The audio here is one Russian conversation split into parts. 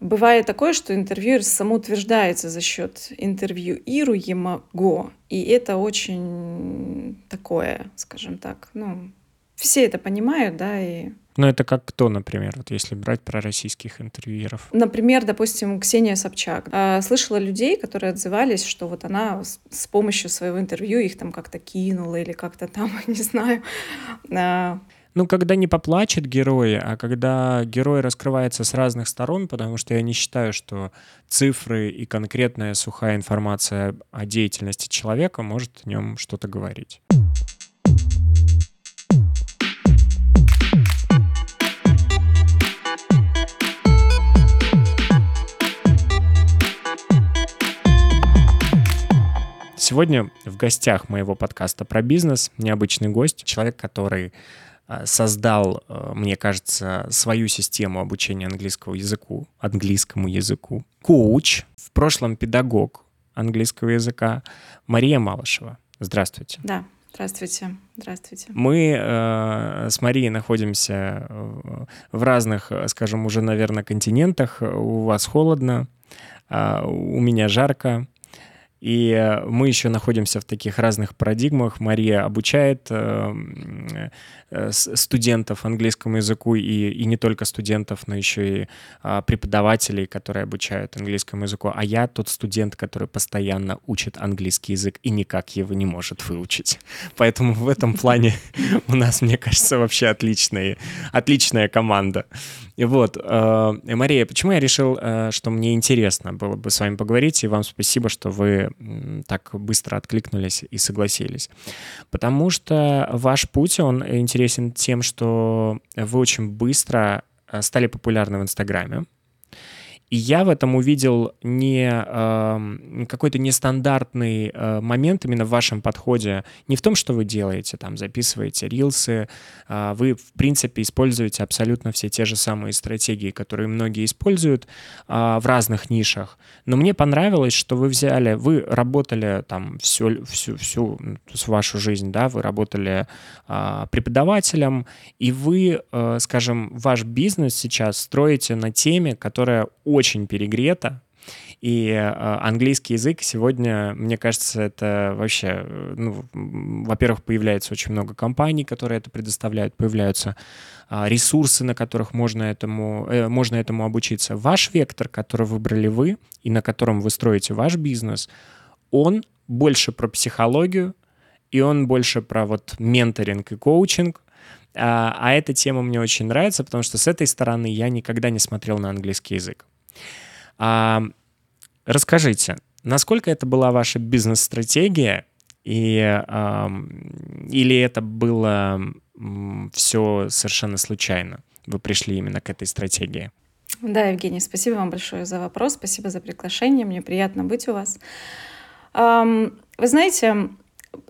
Бывает такое, что интервьюер самоутверждается за счет интервьюируемого, и это очень такое, скажем так, ну, все это понимают, да, и ну, это как кто, например, вот если брать про российских интервьюеров? Например, допустим, Ксения Собчак. А, слышала людей, которые отзывались, что вот она с помощью своего интервью их там как-то кинула или как-то там, не знаю. Ну, когда не поплачет герой, а когда герой раскрывается с разных сторон, потому что я не считаю, что цифры и конкретная сухая информация о деятельности человека может о нем что-то говорить. Сегодня в гостях моего подкаста про бизнес необычный гость, человек, который создал, а, мне кажется, свою систему обучения английского языку, английскому языку. Коуч, в прошлом педагог английского языка Мария Малышева. Здравствуйте. Да, Здравствуйте, здравствуйте. Мы э, с Марией находимся в разных, скажем, уже, наверное, континентах. У вас холодно, э, у меня жарко. И мы еще находимся в таких разных парадигмах. Мария обучает э, э, студентов английскому языку, и, и не только студентов, но еще и а, преподавателей, которые обучают английскому языку. А я тот студент, который постоянно учит английский язык и никак его не может выучить. Поэтому в этом плане у нас, мне кажется, вообще отличная, отличная команда. Вот, Мария, почему я решил, что мне интересно было бы с вами поговорить, и вам спасибо, что вы так быстро откликнулись и согласились. Потому что ваш путь, он интересен тем, что вы очень быстро э, стали популярны в Инстаграме. И я в этом увидел не э, какой-то нестандартный э, момент именно в вашем подходе, не в том, что вы делаете, там записываете рилсы, э, вы в принципе используете абсолютно все те же самые стратегии, которые многие используют э, в разных нишах. Но мне понравилось, что вы взяли, вы работали там всю всю всю вашу жизнь, да, вы работали э, преподавателем, и вы, э, скажем, ваш бизнес сейчас строите на теме, которая очень перегрета, и э, английский язык сегодня, мне кажется, это вообще, э, ну, во-первых, появляется очень много компаний, которые это предоставляют, появляются э, ресурсы, на которых можно этому, э, можно этому обучиться. Ваш вектор, который выбрали вы и на котором вы строите ваш бизнес, он больше про психологию, и он больше про вот менторинг и коучинг, а, а эта тема мне очень нравится, потому что с этой стороны я никогда не смотрел на английский язык. А, расскажите, насколько это была ваша бизнес-стратегия, и, а, или это было все совершенно случайно? Вы пришли именно к этой стратегии? Да, Евгений, спасибо вам большое за вопрос, спасибо за приглашение, мне приятно быть у вас. Вы знаете,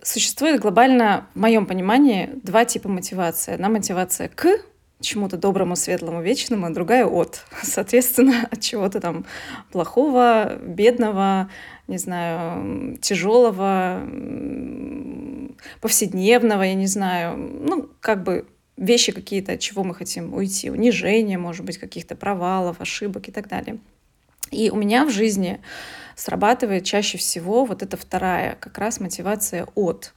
существует глобально, в моем понимании, два типа мотивации. Одна мотивация к чему-то доброму, светлому, вечному, а другая от. Соответственно, от чего-то там плохого, бедного, не знаю, тяжелого, повседневного, я не знаю, ну, как бы вещи какие-то, от чего мы хотим уйти, унижения, может быть, каких-то провалов, ошибок и так далее. И у меня в жизни срабатывает чаще всего вот эта вторая, как раз мотивация от.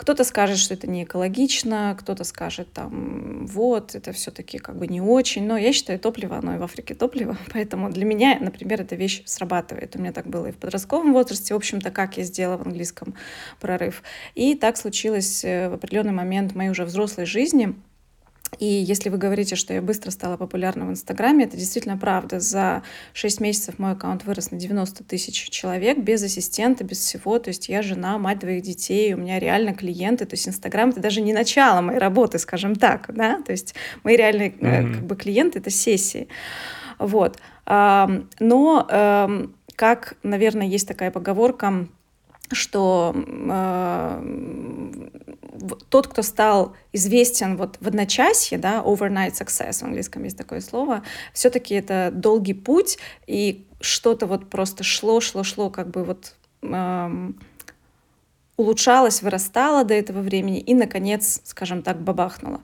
Кто-то скажет, что это не экологично, кто-то скажет, там, вот, это все-таки как бы не очень, но я считаю, топливо, оно и в Африке топливо, поэтому для меня, например, эта вещь срабатывает. У меня так было и в подростковом возрасте, в общем-то, как я сделала в английском прорыв. И так случилось э, в определенный момент в моей уже взрослой жизни, и если вы говорите, что я быстро стала популярна в Инстаграме, это действительно правда. За 6 месяцев мой аккаунт вырос на 90 тысяч человек без ассистента, без всего. То есть я жена, мать двоих детей, у меня реально клиенты. То есть Инстаграм — это даже не начало моей работы, скажем так. Да? То есть мои реальные mm-hmm. как бы, клиенты — это сессии. Вот. Но, как, наверное, есть такая поговорка, что тот, кто стал известен вот в одночасье, да, overnight success в английском есть такое слово, все-таки это долгий путь, и что-то вот просто шло, шло, шло, как бы вот эм, улучшалось, вырастало до этого времени и, наконец, скажем так, бабахнуло.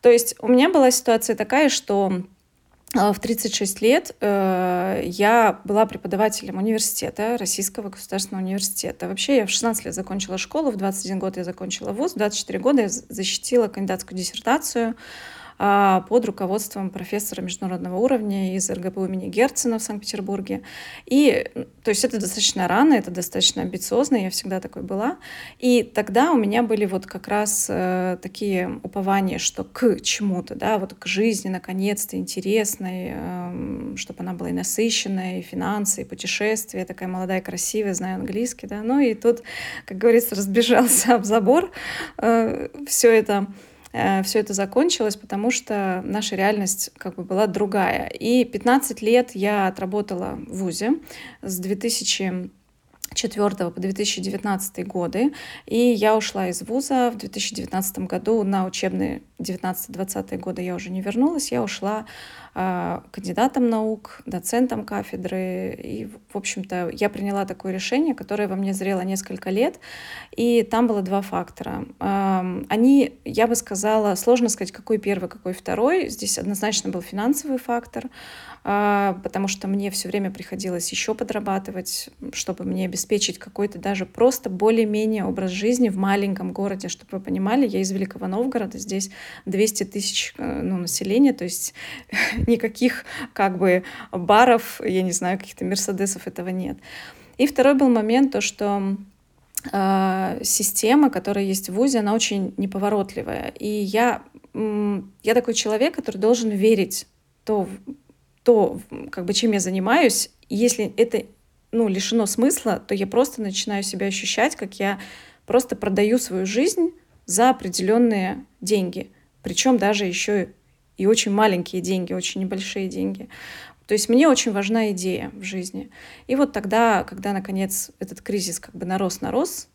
То есть у меня была ситуация такая, что в 36 лет э, я была преподавателем университета, Российского государственного университета. Вообще я в 16 лет закончила школу, в 21 год я закончила вуз, в 24 года я защитила кандидатскую диссертацию а, под руководством профессора международного уровня из РГПУ имени Герцена в Санкт-Петербурге. И, то есть это достаточно рано, это достаточно амбициозно, я всегда такой была. И тогда у меня были вот как раз э, такие упования, что к чему-то, да, вот к жизни, наконец-то, интересной, э, чтобы она была и насыщенная, и финансы, и путешествия, такая молодая, красивая, знаю английский, да. Ну и тут, как говорится, разбежался об забор э, все это все это закончилось, потому что наша реальность как бы была другая. И 15 лет я отработала в ВУЗе с 2000 2004 по 2019 годы. И я ушла из вуза в 2019 году на учебные 19-20 годы я уже не вернулась. Я ушла э, кандидатом наук, доцентом кафедры. И, в общем-то, я приняла такое решение, которое во мне зрело несколько лет. И там было два фактора. Э, они, я бы сказала, сложно сказать, какой первый, какой второй. Здесь однозначно был финансовый фактор. А, потому что мне все время приходилось еще подрабатывать, чтобы мне обеспечить какой-то даже просто более-менее образ жизни в маленьком городе, чтобы вы понимали, я из Великого Новгорода, здесь 200 тысяч э, ну, населения, то есть никаких как бы баров, я не знаю, каких-то мерседесов этого нет. И второй был момент, то, что э, система, которая есть в ВУЗе, она очень неповоротливая. И я, я такой человек, который должен верить то то, как бы, чем я занимаюсь, если это ну, лишено смысла, то я просто начинаю себя ощущать, как я просто продаю свою жизнь за определенные деньги. Причем даже еще и очень маленькие деньги, очень небольшие деньги. То есть мне очень важна идея в жизни. И вот тогда, когда, наконец, этот кризис как бы нарос-нарос,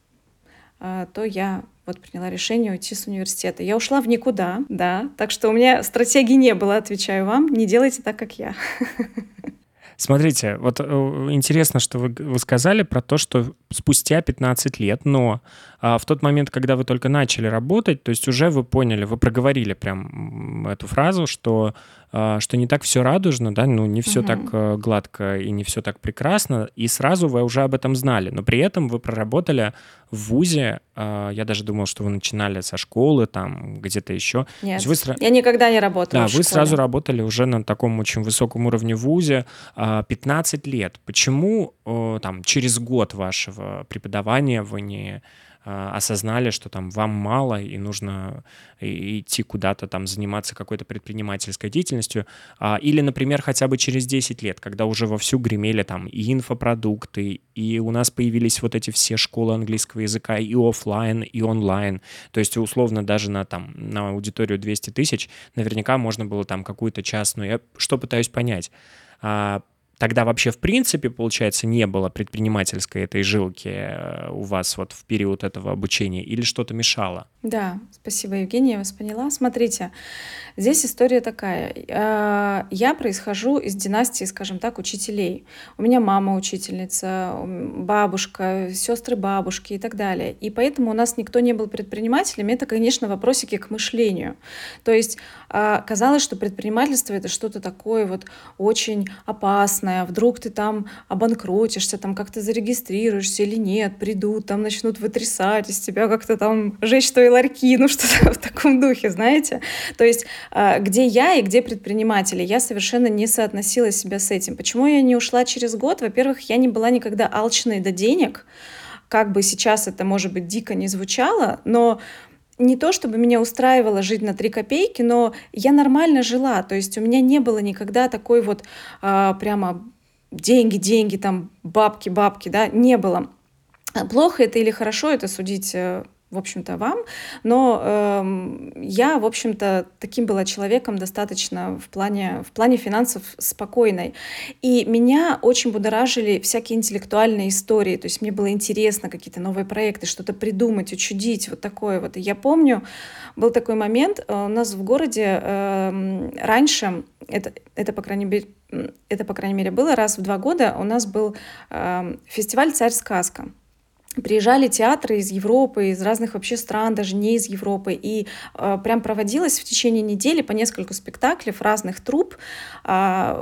а, то я вот приняла решение уйти с университета. Я ушла в никуда, да, так что у меня стратегии не было, отвечаю вам, не делайте так, как я. Смотрите, вот э, интересно, что вы, вы сказали про то, что спустя 15 лет, но а, в тот момент, когда вы только начали работать, то есть уже вы поняли, вы проговорили прям эту фразу, что а, что не так все радужно, да, ну не все угу. так э, гладко и не все так прекрасно, и сразу вы уже об этом знали, но при этом вы проработали в ВУЗе, а, я даже думал, что вы начинали со школы, там где-то еще. Нет, вы сра... я никогда не работала Да, вы сразу работали уже на таком очень высоком уровне в ВУЗе, 15 лет. Почему там через год вашего преподавания вы не а, осознали, что там вам мало и нужно идти куда-то там заниматься какой-то предпринимательской деятельностью, а, или, например, хотя бы через 10 лет, когда уже вовсю гремели там и инфопродукты, и у нас появились вот эти все школы английского языка и офлайн, и онлайн, то есть условно даже на там на аудиторию 200 тысяч наверняка можно было там какую-то частную, я что пытаюсь понять, а, тогда вообще в принципе, получается, не было предпринимательской этой жилки э, у вас вот в период этого обучения или что-то мешало? Да, спасибо, Евгения, я вас поняла. Смотрите, здесь история такая. Э, я происхожу из династии, скажем так, учителей. У меня мама учительница, бабушка, сестры бабушки и так далее. И поэтому у нас никто не был предпринимателем. Это, конечно, вопросики к мышлению. То есть э, казалось, что предпринимательство — это что-то такое вот очень опасное, вдруг ты там обанкротишься, там как-то зарегистрируешься или нет, придут, там начнут вытрясать из тебя как-то там жечь твои ларьки, ну что-то в таком духе, знаете. То есть а, где я и где предприниматели, я совершенно не соотносила себя с этим. Почему я не ушла через год? Во-первых, я не была никогда алчной до денег, как бы сейчас это, может быть, дико не звучало, но не то чтобы меня устраивало жить на три копейки, но я нормально жила. То есть у меня не было никогда такой вот а, прямо деньги, деньги, там бабки, бабки, да, не было. Плохо это или хорошо, это судить э, в общем-то, вам. Но э, я, в общем-то, таким была человеком достаточно в плане, в плане финансов спокойной. И меня очень будоражили всякие интеллектуальные истории. То есть мне было интересно какие-то новые проекты, что-то придумать, учудить, вот такое вот. И я помню, был такой момент, э, у нас в городе э, раньше, это, это, по крайней мере, это, по крайней мере, было раз в два года, у нас был э, фестиваль «Царь сказка». Приезжали театры из Европы, из разных вообще стран, даже не из Европы, и э, прям проводилось в течение недели по несколько спектаклей разных труп э,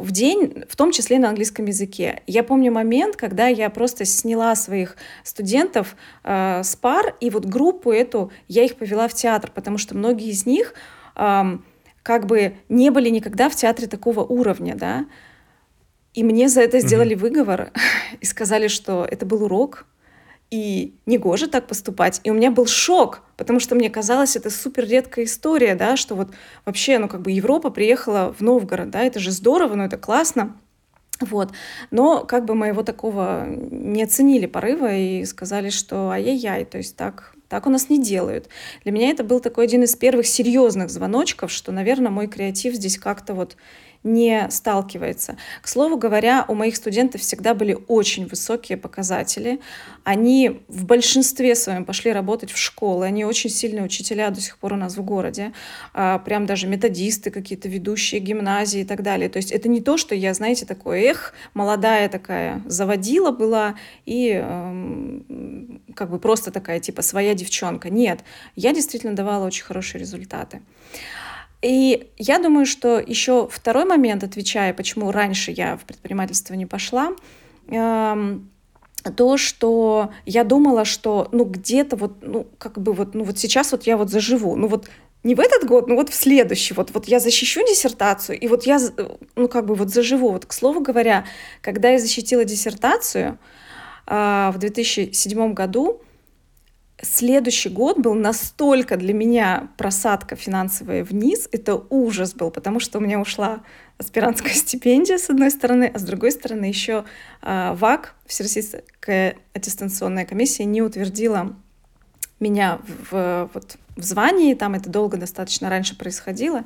в день, в том числе на английском языке. Я помню момент, когда я просто сняла своих студентов э, с пар, и вот группу эту я их повела в театр, потому что многие из них э, как бы не были никогда в театре такого уровня, да, и мне за это сделали mm-hmm. выговор и сказали, что это был урок, и не гоже так поступать. И у меня был шок, потому что мне казалось, это супер редкая история, да, что вот вообще, ну, как бы Европа приехала в Новгород, да, это же здорово, ну, это классно. Вот. Но как бы моего такого не оценили порыва и сказали, что ай-яй-яй, то есть так, так у нас не делают. Для меня это был такой один из первых серьезных звоночков, что, наверное, мой креатив здесь как-то вот не сталкивается. К слову говоря, у моих студентов всегда были очень высокие показатели. Они в большинстве своем пошли работать в школы. Они очень сильные учителя до сих пор у нас в городе. А, прям даже методисты какие-то, ведущие гимназии и так далее. То есть это не то, что я, знаете, такое, эх, молодая такая заводила была и эм, как бы просто такая, типа, своя девчонка. Нет, я действительно давала очень хорошие результаты. И я думаю, что еще второй момент, отвечая, почему раньше я в предпринимательство не пошла, эм, то, что я думала, что ну где-то вот, ну как бы вот, ну вот сейчас вот я вот заживу, ну вот не в этот год, но вот в следующий, вот, вот я защищу диссертацию, и вот я, ну как бы вот заживу. Вот, к слову говоря, когда я защитила диссертацию э, в 2007 году, следующий год был настолько для меня просадка финансовая вниз, это ужас был, потому что у меня ушла аспирантская стипендия, с одной стороны, а с другой стороны еще э, ВАК, Всероссийская аттестационная комиссия, не утвердила меня в, вот, в звании, там это долго достаточно раньше происходило,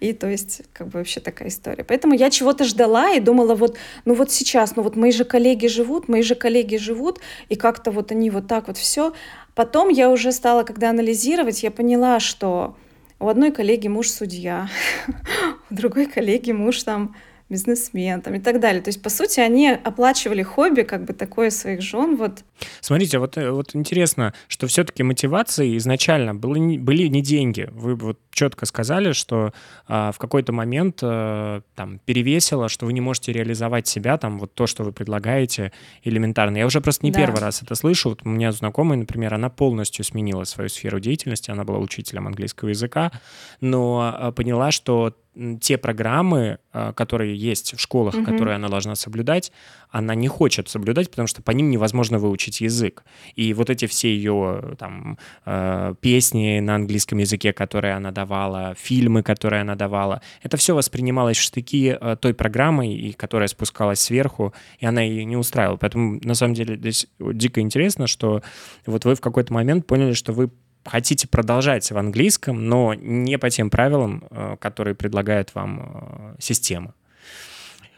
и то есть как бы вообще такая история. Поэтому я чего-то ждала и думала, вот, ну вот сейчас, ну вот мои же коллеги живут, мои же коллеги живут, и как-то вот они вот так вот все. Потом я уже стала, когда анализировать, я поняла, что у одной коллеги муж судья, у другой коллеги муж там бизнесмен там, и так далее. То есть, по сути, они оплачивали хобби, как бы такое своих жен. Вот. Смотрите, вот, э, вот интересно, что все-таки мотивацией изначально были, были не деньги. Вы вот четко сказали, что а, в какой-то момент а, там перевесило, что вы не можете реализовать себя, там вот то, что вы предлагаете элементарно. Я уже просто не да. первый раз это слышу. Вот у меня знакомая, например, она полностью сменила свою сферу деятельности, она была учителем английского языка, но а, поняла, что те программы, а, которые есть в школах, угу. которые она должна соблюдать, она не хочет соблюдать, потому что по ним невозможно выучить язык. И вот эти все ее там э, песни на английском языке, которые она давала, фильмы, которые она давала, это все воспринималось в штыки э, той программой, и которая спускалась сверху, и она ее не устраивала. Поэтому на самом деле здесь дико интересно, что вот вы в какой-то момент поняли, что вы хотите продолжать в английском, но не по тем правилам, э, которые предлагает вам э, система.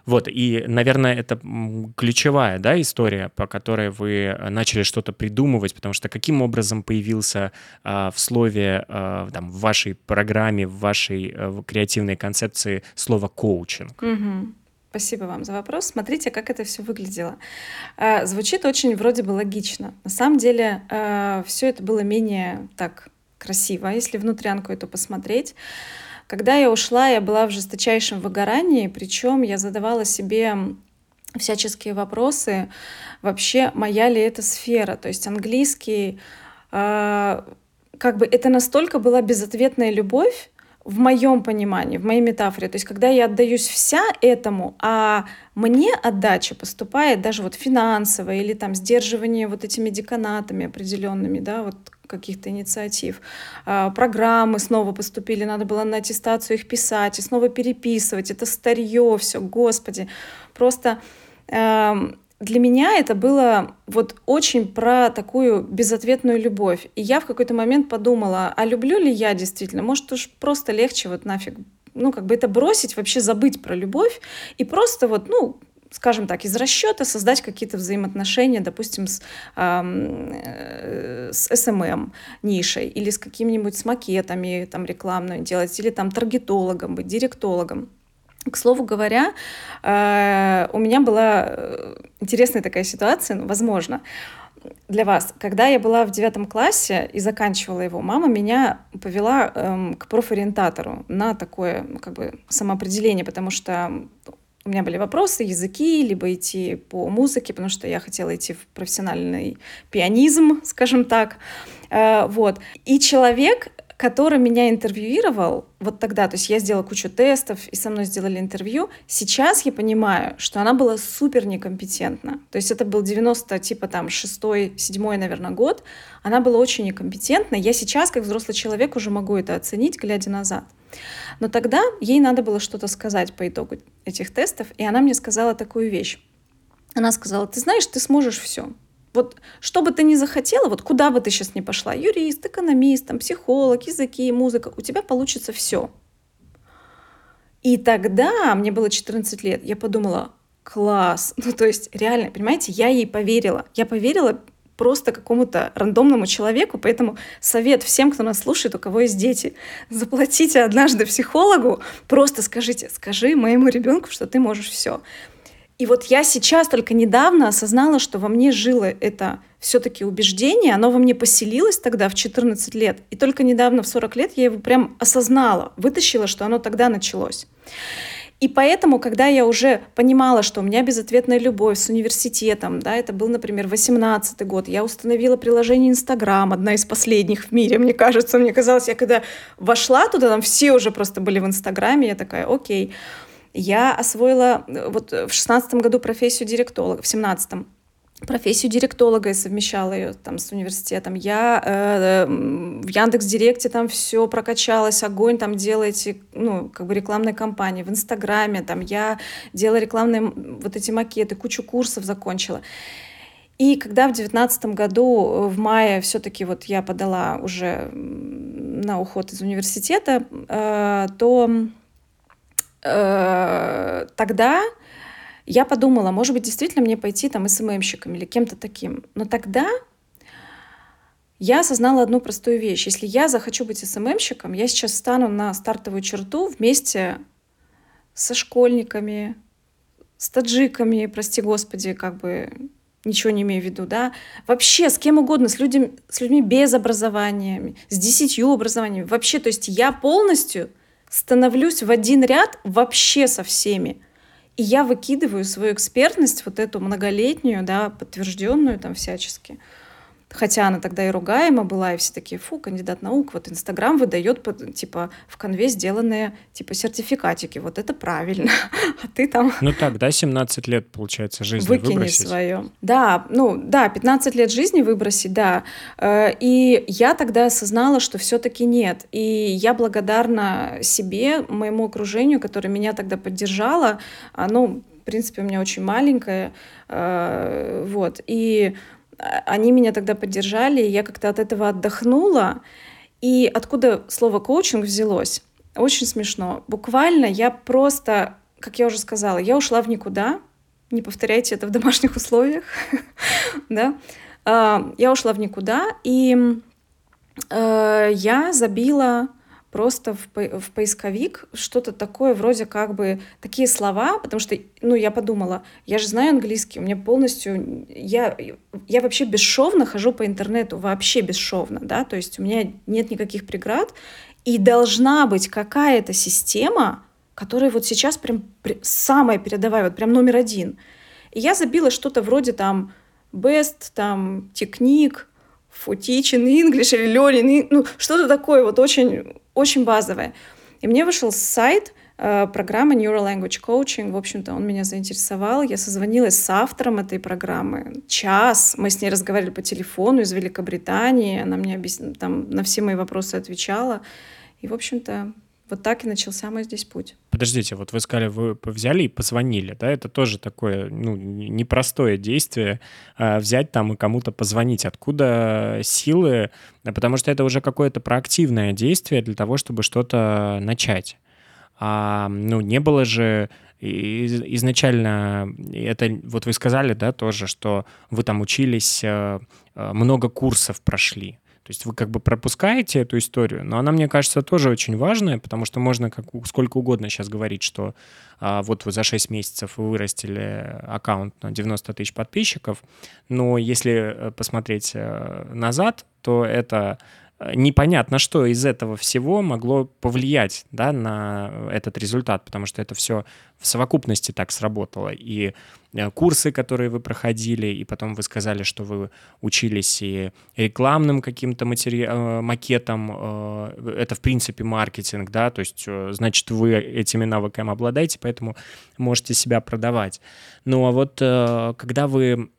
Вот, и, наверное, это ключевая, да, история, по которой вы начали что-то придумывать, потому что каким образом появился а, в слове, а, там, в вашей программе, в вашей а, в креативной концепции слово коучинг? Угу. Спасибо вам за вопрос. Смотрите, как это все выглядело. Э, звучит очень вроде бы логично. На самом деле э, все это было менее так красиво, если внутрянку эту посмотреть. Когда я ушла, я была в жесточайшем выгорании, причем я задавала себе всяческие вопросы, вообще моя ли это сфера. То есть английский, э, как бы это настолько была безответная любовь, в моем понимании, в моей метафоре. То есть, когда я отдаюсь вся этому, а мне отдача поступает даже вот финансовая или там сдерживание вот этими деканатами определенными, да, вот каких-то инициатив. А, программы снова поступили, надо было на аттестацию их писать и снова переписывать. Это старье все, господи. Просто эм, для меня это было вот очень про такую безответную любовь. И я в какой-то момент подумала, а люблю ли я действительно? Может, уж просто легче вот нафиг, ну, как бы это бросить, вообще забыть про любовь и просто вот, ну, скажем так, из расчета создать какие-то взаимоотношения, допустим, с, э, с SMM нишей или с какими-нибудь с макетами там рекламными делать, или там таргетологом быть, директологом. К слову говоря, э, у меня была э, интересная такая ситуация, ну, возможно. для вас. Когда я была в девятом классе и заканчивала его, мама меня повела эм, к профориентатору на такое ну, как бы самоопределение, потому что у меня были вопросы, языки, либо идти по музыке, потому что я хотела идти в профессиональный пианизм, скажем так. Э, вот. И человек, который меня интервьюировал вот тогда, то есть я сделала кучу тестов, и со мной сделали интервью, сейчас я понимаю, что она была супер некомпетентна. То есть это был 90, типа там, 6 7 наверное, год. Она была очень некомпетентна. Я сейчас, как взрослый человек, уже могу это оценить, глядя назад. Но тогда ей надо было что-то сказать по итогу этих тестов, и она мне сказала такую вещь. Она сказала, ты знаешь, ты сможешь все. Вот что бы ты ни захотела, вот куда бы ты сейчас ни пошла, юрист, экономист, там, психолог, языки, музыка, у тебя получится все. И тогда, мне было 14 лет, я подумала, класс. Ну, то есть, реально, понимаете, я ей поверила. Я поверила просто какому-то рандомному человеку, поэтому совет всем, кто нас слушает, у кого есть дети, заплатите однажды психологу, просто скажите, скажи моему ребенку, что ты можешь все. И вот я сейчас только недавно осознала, что во мне жило это все-таки убеждение, оно во мне поселилось тогда в 14 лет, и только недавно в 40 лет я его прям осознала, вытащила, что оно тогда началось. И поэтому, когда я уже понимала, что у меня безответная любовь с университетом, да, это был, например, 18 год, я установила приложение Инстаграм, одна из последних в мире, мне кажется, мне казалось, я когда вошла туда, там все уже просто были в Инстаграме, я такая, окей, я освоила э, вот в шестнадцатом году профессию директолога, в семнадцатом профессию директолога и совмещала ее там с университетом. Я э, в Яндекс Директе там все прокачалось, огонь там делаете, ну, как бы рекламной кампании, в Инстаграме там я делала рекламные вот эти макеты, кучу курсов закончила. И когда в девятнадцатом году, в мае, все-таки вот я подала уже на уход из университета, э, то Э, тогда я подумала, может быть, действительно мне пойти там СММщиком или кем-то таким. Но тогда я осознала одну простую вещь. Если я захочу быть СММщиком, я сейчас стану на стартовую черту вместе со школьниками, с таджиками, прости господи, как бы ничего не имею в виду, да, вообще с кем угодно, с, людьми, с людьми без образования, с десятью образованиями, вообще, то есть я полностью становлюсь в один ряд вообще со всеми. И я выкидываю свою экспертность, вот эту многолетнюю, да, подтвержденную там всячески. Хотя она тогда и ругаема была, и все такие, фу, кандидат наук, вот Инстаграм выдает, типа, в конве сделанные, типа, сертификатики, вот это правильно, а ты там... Ну так, да, 17 лет, получается, жизни Выкини выбросить. свое. Да, ну, да, 15 лет жизни выбросить, да. Э, и я тогда осознала, что все-таки нет. И я благодарна себе, моему окружению, которое меня тогда поддержало. Оно, в принципе, у меня очень маленькое. Э, вот. И они меня тогда поддержали, и я как-то от этого отдохнула. И откуда слово коучинг взялось? Очень смешно. Буквально я просто, как я уже сказала, я ушла в никуда. Не повторяйте это в домашних условиях. да? А, я ушла в никуда, и э, я забила просто в, по в поисковик что-то такое, вроде как бы такие слова, потому что, ну, я подумала, я же знаю английский, у меня полностью, я, я вообще бесшовно хожу по интернету, вообще бесшовно, да, то есть у меня нет никаких преград, и должна быть какая-то система, которая вот сейчас прям самая передовая, вот прям номер один. И я забила что-то вроде там best, там, техник, teaching English или learning, ну, что-то такое вот очень очень базовое. И мне вышел сайт, э, программа Neural Language Coaching. В общем-то, он меня заинтересовал. Я созвонилась с автором этой программы. Час. Мы с ней разговаривали по телефону из Великобритании. Она мне объяс... там на все мои вопросы отвечала. И, в общем-то, вот так и начался мой здесь путь. Подождите, вот вы сказали, вы взяли и позвонили, да? Это тоже такое, ну, непростое действие, а, взять там и кому-то позвонить. Откуда силы? Потому что это уже какое-то проактивное действие для того, чтобы что-то начать. А, ну, не было же изначально, это вот вы сказали, да, тоже, что вы там учились, э, э, много курсов прошли. То есть вы как бы пропускаете эту историю, но она, мне кажется, тоже очень важная, потому что можно как, сколько угодно сейчас говорить, что а, вот вы за 6 месяцев вы вырастили аккаунт на 90 тысяч подписчиков, но если э, посмотреть э, назад, то это непонятно, что из этого всего могло повлиять да, на этот результат, потому что это все в совокупности так сработало. И э, курсы, которые вы проходили, и потом вы сказали, что вы учились и рекламным каким-то матери... Э, макетом, э, это в принципе маркетинг, да, то есть значит вы этими навыками обладаете, поэтому можете себя продавать. Ну а вот когда вы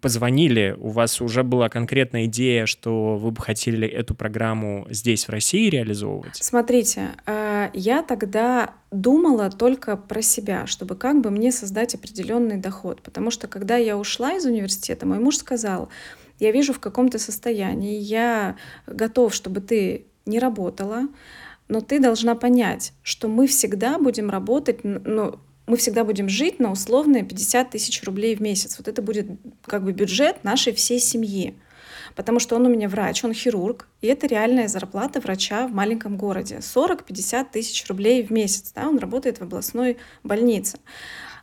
позвонили, у вас уже была конкретная идея, что вы бы хотели эту программу здесь, в России, реализовывать? Смотрите, э, я тогда думала только про себя, чтобы как бы мне создать определенный доход. Потому что когда я ушла из университета, мой муж сказал, я вижу в каком то состоянии, я готов, чтобы ты не работала, но ты должна понять, что мы всегда будем работать, ну, мы всегда будем жить на условные 50 тысяч рублей в месяц. Вот это будет как бы бюджет нашей всей семьи. Потому что он у меня врач, он хирург, и это реальная зарплата врача в маленьком городе. 40-50 тысяч рублей в месяц. Да, он работает в областной больнице.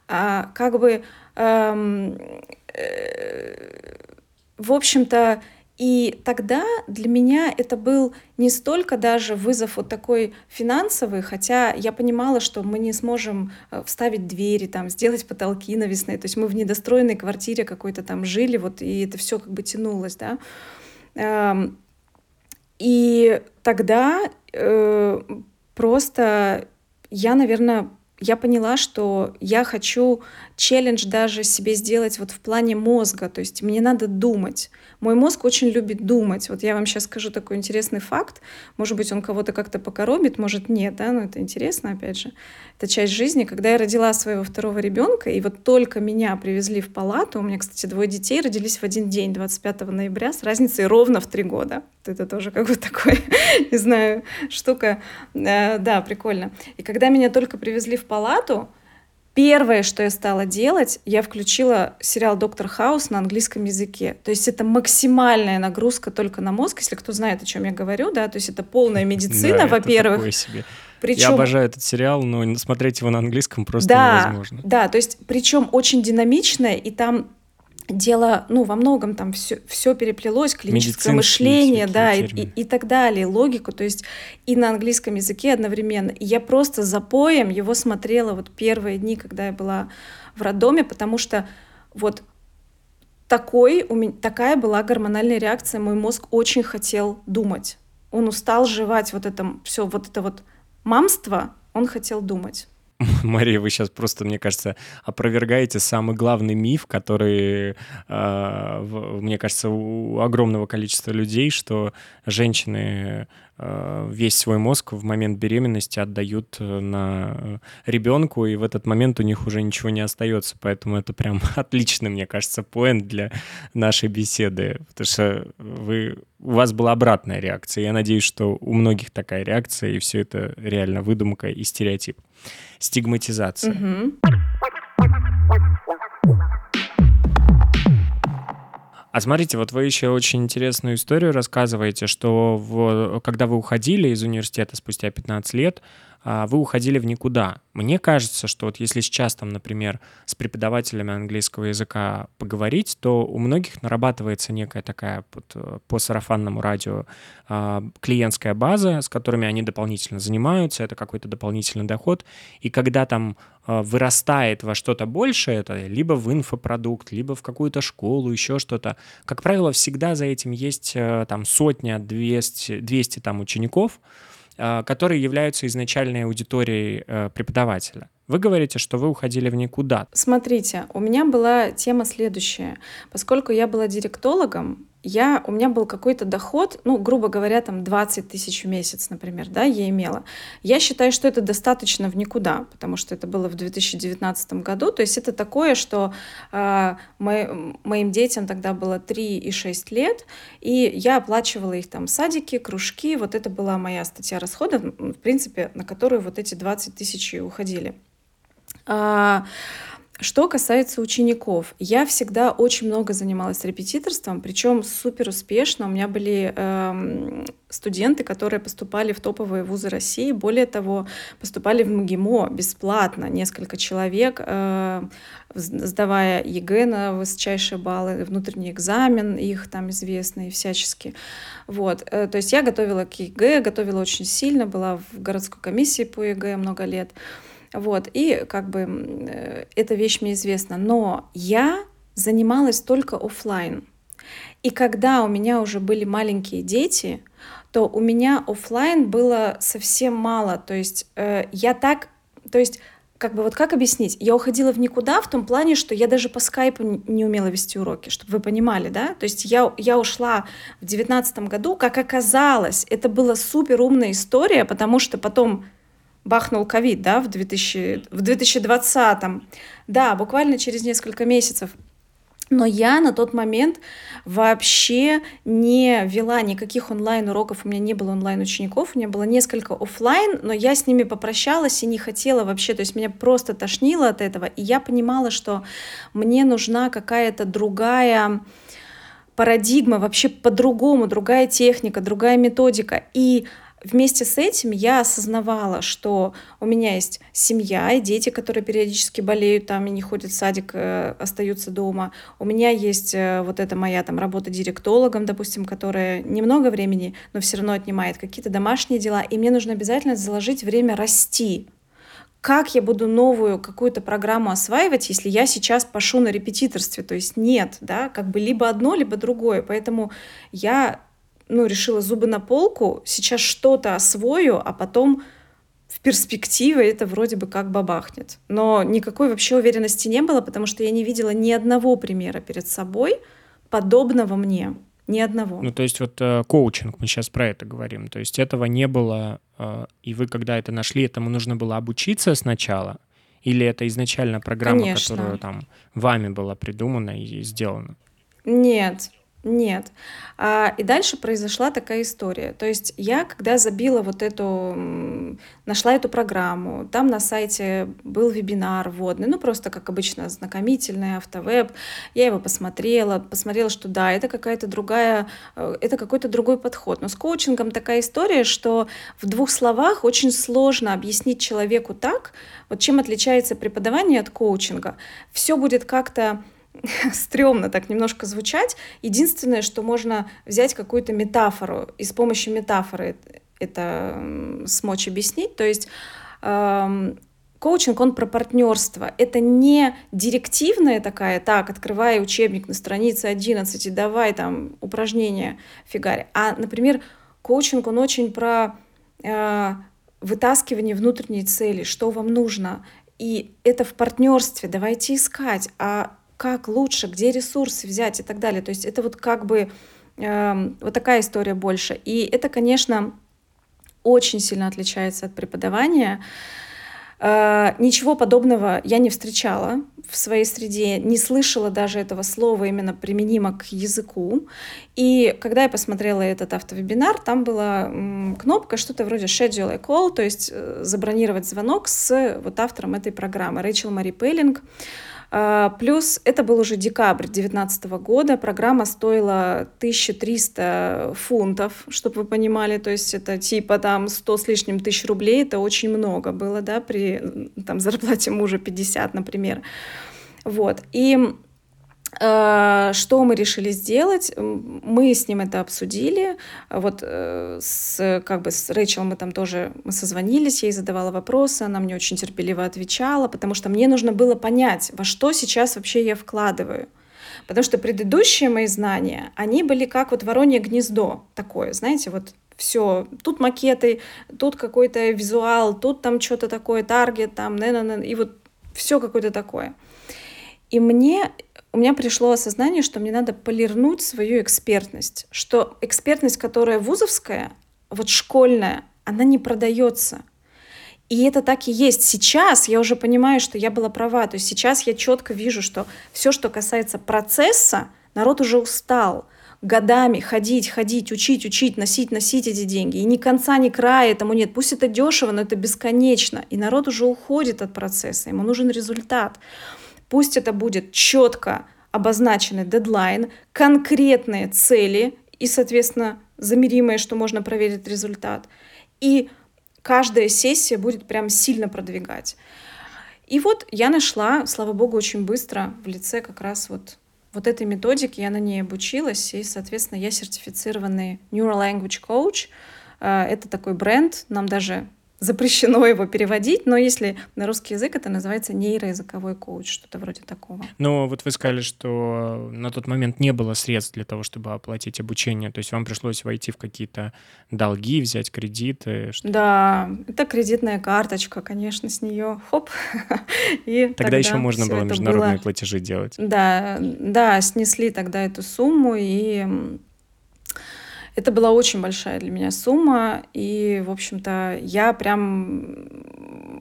А, как бы, эм, э, в общем-то, и тогда для меня это был не столько даже вызов вот такой финансовый, хотя я понимала, что мы не сможем э, вставить двери, там, сделать потолки навесные, то есть мы в недостроенной квартире какой-то там жили, вот, и это все как бы тянулось, да. Эм, и тогда э, просто я, наверное, я поняла, что я хочу челлендж даже себе сделать вот в плане мозга, то есть мне надо думать. Мой мозг очень любит думать. Вот я вам сейчас скажу такой интересный факт. Может быть, он кого-то как-то покоробит, может, нет, да, но это интересно, опять же. Это часть жизни. Когда я родила своего второго ребенка, и вот только меня привезли в палату, у меня, кстати, двое детей родились в один день, 25 ноября, с разницей ровно в три года. Это тоже как бы такой, не знаю, штука. Э, да, прикольно. И когда меня только привезли в палату, Первое, что я стала делать, я включила сериал «Доктор Хаус» на английском языке. То есть это максимальная нагрузка только на мозг, если кто знает, о чем я говорю, да, то есть это полная медицина, во-первых. Причем... Я обожаю этот сериал, но смотреть его на английском просто да, невозможно. Да, то есть причем очень динамичное, и там дело, ну, во многом там все, все переплелось, клиническое мышление, да, и, и, и так далее, логику, то есть и на английском языке одновременно. И я просто за поем его смотрела вот первые дни, когда я была в роддоме, потому что вот такой, у меня, такая была гормональная реакция, мой мозг очень хотел думать. Он устал жевать вот это все, вот это вот мамство, он хотел думать. Мария, вы сейчас просто, мне кажется, опровергаете самый главный миф, который, э, мне кажется, у огромного количества людей, что женщины э, весь свой мозг в момент беременности отдают э, на ребенку, и в этот момент у них уже ничего не остается. Поэтому это прям отличный, мне кажется, поинт для нашей беседы, потому что вы, у вас была обратная реакция. Я надеюсь, что у многих такая реакция, и все это реально выдумка и стереотип стигматизация. А смотрите, вот вы еще очень интересную историю рассказываете, что в, когда вы уходили из университета спустя 15 лет, вы уходили в никуда. Мне кажется, что вот если сейчас там, например, с преподавателями английского языка поговорить, то у многих нарабатывается некая такая вот э, по сарафанному радио а, клиентская база, с которыми они дополнительно занимаются, это какой-то дополнительный доход. И когда там а, вырастает во что-то большее, это либо в инфопродукт, либо в какую-то школу, еще что-то, как правило, всегда за этим есть э, там сотня, 200, 200 там учеников, Э, которые являются изначальной аудиторией э, преподавателя. Вы говорите, что вы уходили в никуда. Смотрите, у меня была тема следующая. Поскольку я была директологом, я, у меня был какой-то доход, ну, грубо говоря, там 20 тысяч в месяц, например, да, я имела. Я считаю, что это достаточно в никуда, потому что это было в 2019 году. То есть это такое, что э, мы, моим детям тогда было 3 и 6 лет, и я оплачивала их там садики, кружки. Вот это была моя статья расходов, в принципе, на которую вот эти 20 тысяч уходили. А, Что касается учеников, я всегда очень много занималась репетиторством, причем супер успешно. У меня были э, студенты, которые поступали в топовые вузы России. Более того, поступали в МГИМО бесплатно. Несколько человек, э, сдавая ЕГЭ на высочайшие баллы, внутренний экзамен, их там известные всячески. Вот. Э, то есть я готовила к ЕГЭ, готовила очень сильно, была в городской комиссии по ЕГЭ много лет. Вот, и как бы э, эта вещь мне известна. Но я занималась только офлайн. И когда у меня уже были маленькие дети, то у меня офлайн было совсем мало. То есть э, я так, то есть как бы вот как объяснить? Я уходила в никуда в том плане, что я даже по скайпу не умела вести уроки, чтобы вы понимали, да? То есть я, я ушла в девятнадцатом году, как оказалось, это была супер умная история, потому что потом бахнул ковид, да, в, 2000, в 2020. Да, буквально через несколько месяцев. Но я на тот момент вообще не вела никаких онлайн-уроков, у меня не было онлайн-учеников, у меня было несколько офлайн, но я с ними попрощалась и не хотела вообще, то есть меня просто тошнило от этого, и я понимала, что мне нужна какая-то другая парадигма, вообще по-другому, другая техника, другая методика. И Вместе с этим я осознавала, что у меня есть семья и дети, которые периодически болеют там и не ходят в садик, э, остаются дома. У меня есть э, вот эта моя там работа директологом, допустим, которая немного времени, но все равно отнимает какие-то домашние дела, и мне нужно обязательно заложить время расти. Как я буду новую какую-то программу осваивать, если я сейчас пошу на репетиторстве? То есть нет, да, как бы либо одно, либо другое. Поэтому я ну, решила зубы на полку, сейчас что-то освою, а потом в перспективе это вроде бы как бабахнет. Но никакой вообще уверенности не было, потому что я не видела ни одного примера перед собой, подобного мне. Ни одного. Ну, то есть вот э, коучинг, мы сейчас про это говорим. То есть этого не было, э, и вы, когда это нашли, этому нужно было обучиться сначала? Или это изначально программа, Конечно. которая там вами была придумана и сделана? Нет, нет. А, и дальше произошла такая история. То есть я, когда забила вот эту, нашла эту программу, там на сайте был вебинар вводный, ну просто как обычно знакомительный автовеб, я его посмотрела, посмотрела, что да, это какая-то другая, э, это какой-то другой подход. Но с коучингом такая история, что в двух словах очень сложно объяснить человеку так, вот чем отличается преподавание от коучинга. Все будет как-то стрёмно так немножко звучать. Единственное, что можно взять какую-то метафору и с помощью метафоры это смочь объяснить. То есть эм, коучинг, он про партнерство. Это не директивная такая, так, открывай учебник на странице 11 и давай там упражнения фигари. А, например, коучинг, он очень про э, вытаскивание внутренней цели, что вам нужно. И это в партнерстве, давайте искать. А как лучше, где ресурсы взять и так далее. То есть это вот как бы э, вот такая история больше. И это, конечно, очень сильно отличается от преподавания. Э, ничего подобного я не встречала в своей среде, не слышала даже этого слова именно применимо к языку. И когда я посмотрела этот автовебинар, там была кнопка что-то вроде schedule a call, то есть э, забронировать звонок с вот автором этой программы, Рэйчел Мари Пеллинг. А, плюс это был уже декабрь 2019 года, программа стоила 1300 фунтов, чтобы вы понимали, то есть это типа там 100 с лишним тысяч рублей, это очень много было, да, при там зарплате мужа 50, например. Вот, и что мы решили сделать? Мы с ним это обсудили. Вот э, с, как бы с Рэйчел мы там тоже мы созвонились, я ей задавала вопросы, она мне очень терпеливо отвечала, потому что мне нужно было понять, во что сейчас вообще я вкладываю. Потому что предыдущие мои знания, они были как вот воронье гнездо такое, знаете, вот все, тут макеты, тут какой-то визуал, тут там что-то такое, таргет, там, и вот все какое-то такое. И мне у меня пришло осознание, что мне надо полирнуть свою экспертность, что экспертность, которая вузовская, вот школьная, она не продается. И это так и есть. Сейчас я уже понимаю, что я была права. То есть сейчас я четко вижу, что все, что касается процесса, народ уже устал годами ходить, ходить, учить, учить, носить, носить эти деньги. И ни конца, ни края этому нет. Пусть это дешево, но это бесконечно. И народ уже уходит от процесса, ему нужен результат. Пусть это будет четко обозначенный дедлайн, конкретные цели и, соответственно, замеримое, что можно проверить результат. И каждая сессия будет прям сильно продвигать. И вот я нашла, слава богу, очень быстро в лице как раз вот вот этой методики, я на ней обучилась, и, соответственно, я сертифицированный Neural Language Coach. Э, это такой бренд, нам даже запрещено его переводить, но если на русский язык это называется нейроязыковой коуч, что-то вроде такого. Но вот вы сказали, что на тот момент не было средств для того, чтобы оплатить обучение, то есть вам пришлось войти в какие-то долги, взять кредиты? Что... Да, это кредитная карточка, конечно, с нее хоп. И тогда, тогда еще можно было международные было... платежи делать. Да, да, снесли тогда эту сумму, и это была очень большая для меня сумма, и, в общем-то, я прям,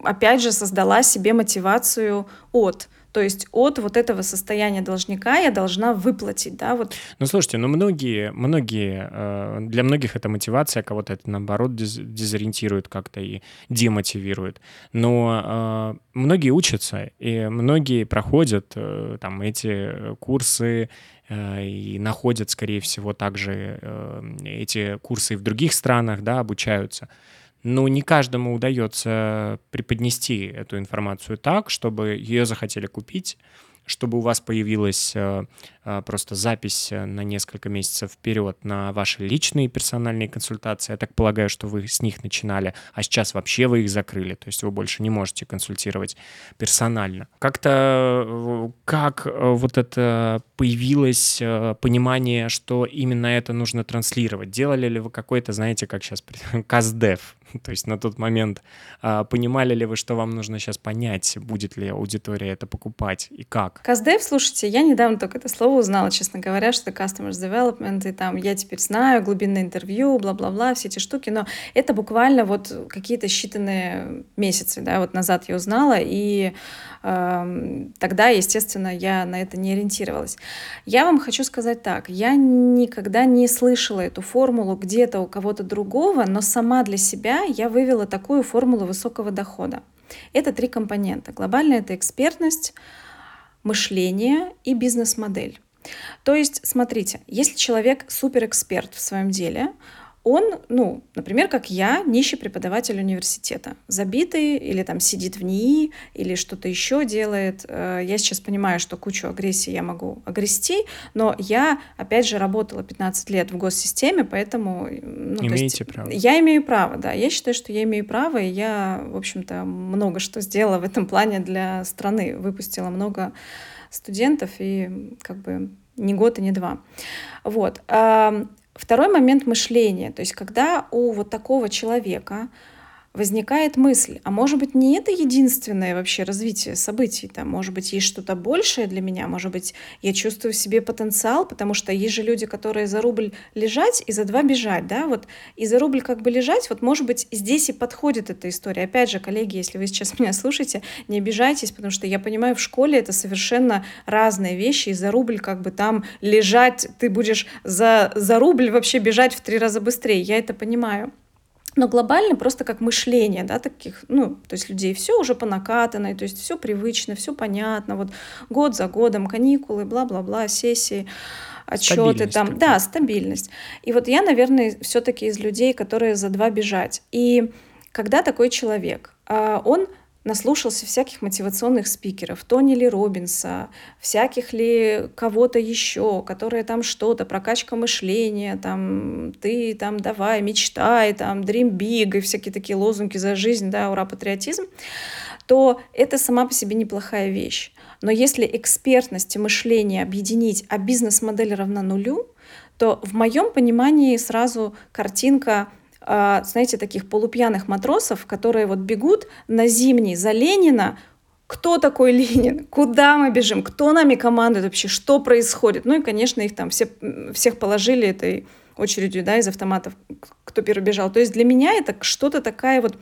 опять же, создала себе мотивацию от то есть от вот этого состояния должника я должна выплатить, да, вот. Ну, слушайте, ну многие, многие, э, для многих это мотивация, кого-то это наоборот дезориентирует как-то и демотивирует. Но э, многие учатся, и многие проходят э, там эти курсы, и находят, скорее всего, также э, эти курсы в других странах, да, обучаются. Но не каждому удается преподнести эту информацию так, чтобы ее захотели купить, чтобы у вас появилась э, э, просто запись э, на несколько месяцев вперед на ваши личные персональные консультации. Я так полагаю, что вы с них начинали, а сейчас вообще вы их закрыли, то есть вы больше не можете консультировать персонально. Как-то как вот это появилось понимание, что именно это нужно транслировать? Делали ли вы какой-то, знаете, как сейчас, каздев, То есть на тот момент а, понимали ли вы, что вам нужно сейчас понять, будет ли аудитория это покупать и как? Каздев, слушайте, я недавно только это слово узнала, честно говоря, что Customers Development, и там я теперь знаю, глубинное интервью, бла-бла-бла, все эти штуки, но это буквально вот какие-то считанные месяцы, да, вот назад я узнала, и э, тогда, естественно, я на это не ориентировалась. Я вам хочу сказать так, я никогда не слышала эту формулу где-то у кого-то другого, но сама для себя я вывела такую формулу высокого дохода. Это три компонента. Глобальная — это экспертность, мышление и бизнес-модель. То есть, смотрите, если человек суперэксперт в своем деле, он, ну, например, как я, нищий преподаватель университета, забитый или там сидит в НИИ или что-то еще делает. Э, я сейчас понимаю, что кучу агрессии я могу огрести, но я, опять же, работала 15 лет в госсистеме, поэтому... Ну, Имеете есть, право. Я имею право, да. Я считаю, что я имею право, и я, в общем-то, много что сделала в этом плане для страны. Выпустила много студентов, и как бы не год и не два. Вот. Второй момент мышления, то есть когда у вот такого человека возникает мысль, а может быть не это единственное вообще развитие событий, там, может быть есть что-то большее для меня, может быть я чувствую в себе потенциал, потому что есть же люди, которые за рубль лежать и за два бежать, да, вот и за рубль как бы лежать, вот может быть здесь и подходит эта история. Опять же, коллеги, если вы сейчас меня слушаете, не обижайтесь, потому что я понимаю, в школе это совершенно разные вещи, и за рубль как бы там лежать, ты будешь за, за рубль вообще бежать в три раза быстрее, я это понимаю. Но глобально просто как мышление, да, таких, ну, то есть людей все уже по накатанной, то есть все привычно, все понятно, вот год за годом, каникулы, бла-бла-бла, сессии, отчеты там, да, стабильность. И вот я, наверное, все-таки из людей, которые за два бежать. И когда такой человек, а, он наслушался всяких мотивационных спикеров, Тони Ли Робинса, всяких ли кого-то еще, которые там что-то, прокачка мышления, там, ты там давай, мечтай, там, dream big, и всякие такие лозунги за жизнь, да, ура, патриотизм, то это сама по себе неплохая вещь. Но если экспертность и мышление объединить, а бизнес-модель равна нулю, то в моем понимании сразу картинка знаете, таких полупьяных матросов, которые вот бегут на зимний за Ленина, кто такой Ленин, куда мы бежим, кто нами командует вообще, что происходит. Ну и, конечно, их там все, всех положили этой очередью, да, из автоматов, кто первый бежал. То есть для меня это что-то такая вот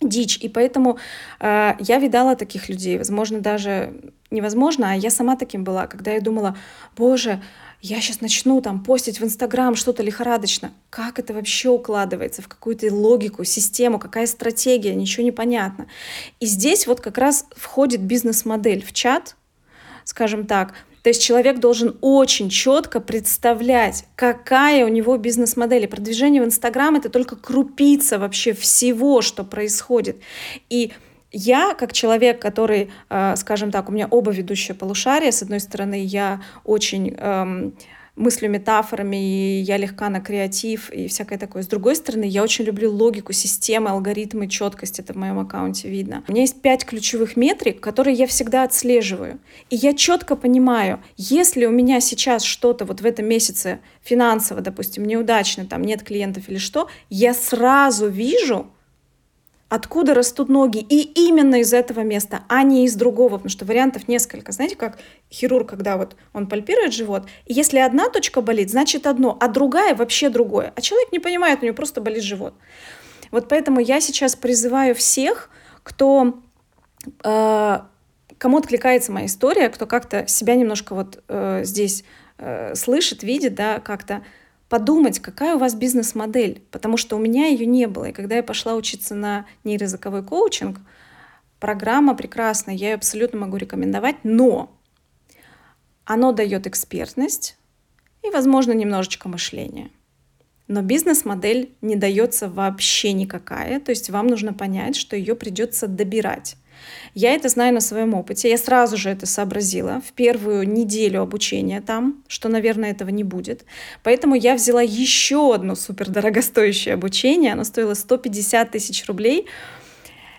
дичь. И поэтому э, я видала таких людей, возможно, даже невозможно, а я сама таким была, когда я думала, боже, я сейчас начну там постить в Инстаграм что-то лихорадочно. Как это вообще укладывается в какую-то логику, систему, какая стратегия, ничего не понятно. И здесь вот как раз входит бизнес-модель в чат, скажем так. То есть человек должен очень четко представлять, какая у него бизнес-модель. И продвижение в Инстаграм — это только крупица вообще всего, что происходит. И я, как человек, который, э, скажем так, у меня оба ведущие полушария, с одной стороны, я очень эм, мыслю метафорами, и я легка на креатив и всякое такое. С другой стороны, я очень люблю логику, системы, алгоритмы, четкость. Это в моем аккаунте видно. У меня есть пять ключевых метрик, которые я всегда отслеживаю. И я четко понимаю, если у меня сейчас что-то вот в этом месяце финансово, допустим, неудачно, там нет клиентов или что, я сразу вижу, откуда растут ноги, и именно из этого места, а не из другого, потому что вариантов несколько. Знаете, как хирург, когда вот он пальпирует живот, и если одна точка болит, значит одно, а другая вообще другое. А человек не понимает, у него просто болит живот. Вот поэтому я сейчас призываю всех, кто э, кому откликается моя история, кто как-то себя немножко вот э, здесь э, слышит, видит, да, как-то подумать, какая у вас бизнес-модель, потому что у меня ее не было. И когда я пошла учиться на нейроязыковой коучинг, программа прекрасная, я ее абсолютно могу рекомендовать, но оно дает экспертность и, возможно, немножечко мышления. Но бизнес-модель не дается вообще никакая, то есть вам нужно понять, что ее придется добирать. Я это знаю на своем опыте. Я сразу же это сообразила в первую неделю обучения там, что, наверное, этого не будет. Поэтому я взяла еще одно супер дорогостоящее обучение. Оно стоило 150 тысяч рублей.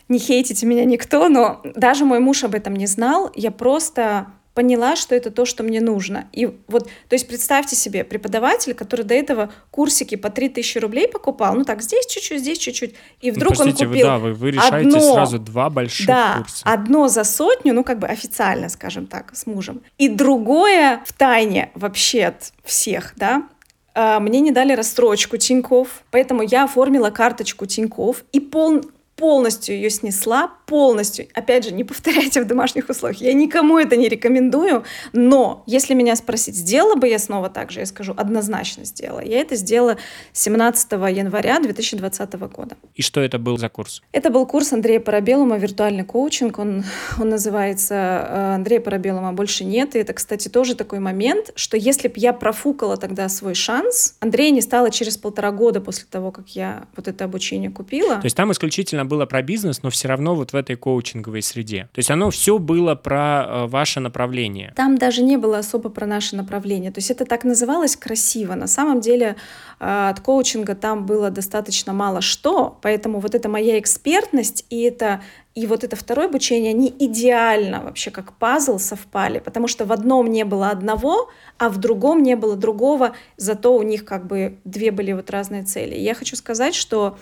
Не хейтите меня никто, но даже мой муж об этом не знал. Я просто поняла, что это то, что мне нужно. И вот, то есть представьте себе, преподаватель, который до этого курсики по 3000 рублей покупал, ну так, здесь чуть-чуть, здесь чуть-чуть, и ну, вдруг ну, простите, он купил вы, да, вы, вы решаете одно, сразу два больших да, курса. одно за сотню, ну как бы официально, скажем так, с мужем, и другое в тайне вообще от всех, да, а, мне не дали рассрочку Тиньков, поэтому я оформила карточку Тиньков и пол, полностью ее снесла, полностью. Опять же, не повторяйте в домашних условиях. Я никому это не рекомендую, но если меня спросить, сделала бы я снова так же, я скажу, однозначно сделала. Я это сделала 17 января 2020 года. И что это был за курс? Это был курс Андрея Парабелума, виртуальный коучинг. Он, он называется э, Андрея Парабелума больше нет. И это, кстати, тоже такой момент, что если бы я профукала тогда свой шанс, Андрея не стало через полтора года после того, как я вот это обучение купила. То есть там исключительно было про бизнес, но все равно вот в этой коучинговой среде. То есть оно все было про э, ваше направление. Там даже не было особо про наше направление. То есть это так называлось красиво. На самом деле э, от коучинга там было достаточно мало что, поэтому вот это моя экспертность и это и вот это второе обучение, они идеально вообще как пазл совпали, потому что в одном не было одного, а в другом не было другого, зато у них как бы две были вот разные цели. Я хочу сказать, что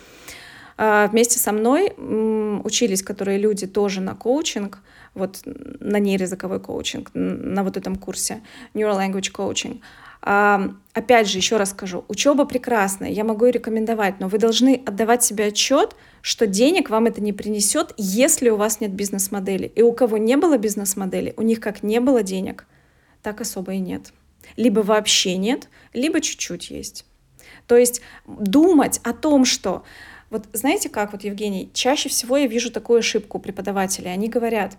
вместе со мной учились, которые люди тоже на коучинг, вот на нейроязыковой коучинг, на вот этом курсе Neural Language Coaching. А, опять же, еще раз скажу, учеба прекрасная, я могу ее рекомендовать, но вы должны отдавать себе отчет, что денег вам это не принесет, если у вас нет бизнес-модели. И у кого не было бизнес-модели, у них как не было денег, так особо и нет. Либо вообще нет, либо чуть-чуть есть. То есть думать о том, что вот знаете как, вот, Евгений, чаще всего я вижу такую ошибку у преподавателей. Они говорят,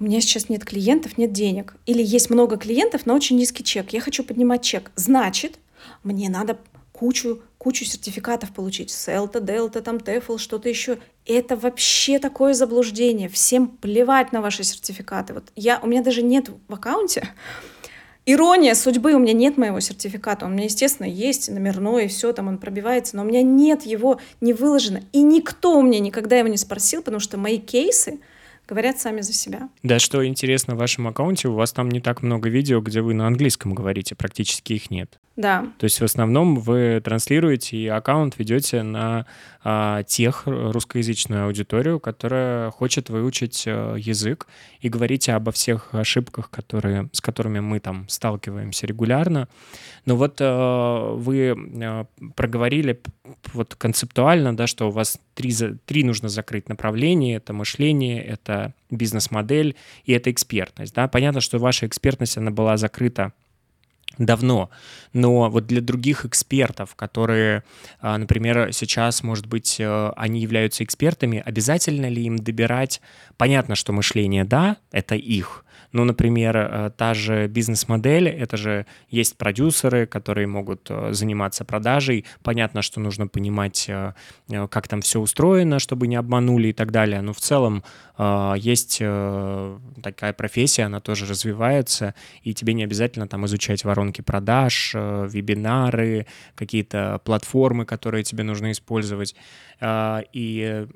у меня сейчас нет клиентов, нет денег. Или есть много клиентов, но очень низкий чек. Я хочу поднимать чек. Значит, мне надо кучу, кучу сертификатов получить. Селта, Делта, там, TEFL, что-то еще. Это вообще такое заблуждение. Всем плевать на ваши сертификаты. Вот я, у меня даже нет в аккаунте Ирония судьбы, у меня нет моего сертификата, он у меня, естественно, есть номерной, и все, там он пробивается, но у меня нет его, не выложено. И никто у меня никогда его не спросил, потому что мои кейсы, говорят сами за себя. Да, что интересно в вашем аккаунте, у вас там не так много видео, где вы на английском говорите, практически их нет. Да. То есть в основном вы транслируете и аккаунт ведете на а, тех русскоязычную аудиторию, которая хочет выучить а, язык, и говорите обо всех ошибках, которые, с которыми мы там сталкиваемся регулярно. Но вот а, вы а, проговорили вот концептуально, да, что у вас три, три нужно закрыть направления. Это мышление, это бизнес-модель и это экспертность. Да? Понятно, что ваша экспертность, она была закрыта давно. Но вот для других экспертов, которые, а, например, сейчас, может быть, э, они являются экспертами, обязательно ли им добирать? Понятно, что мышление, да, это их, ну, например, э, та же бизнес-модель, это же есть продюсеры, которые могут э, заниматься продажей. Понятно, что нужно понимать, э, как там все устроено, чтобы не обманули и так далее. Но в целом есть такая профессия, она тоже развивается, и тебе не обязательно там изучать воронки продаж, вебинары, какие-то платформы, которые тебе нужно использовать. И,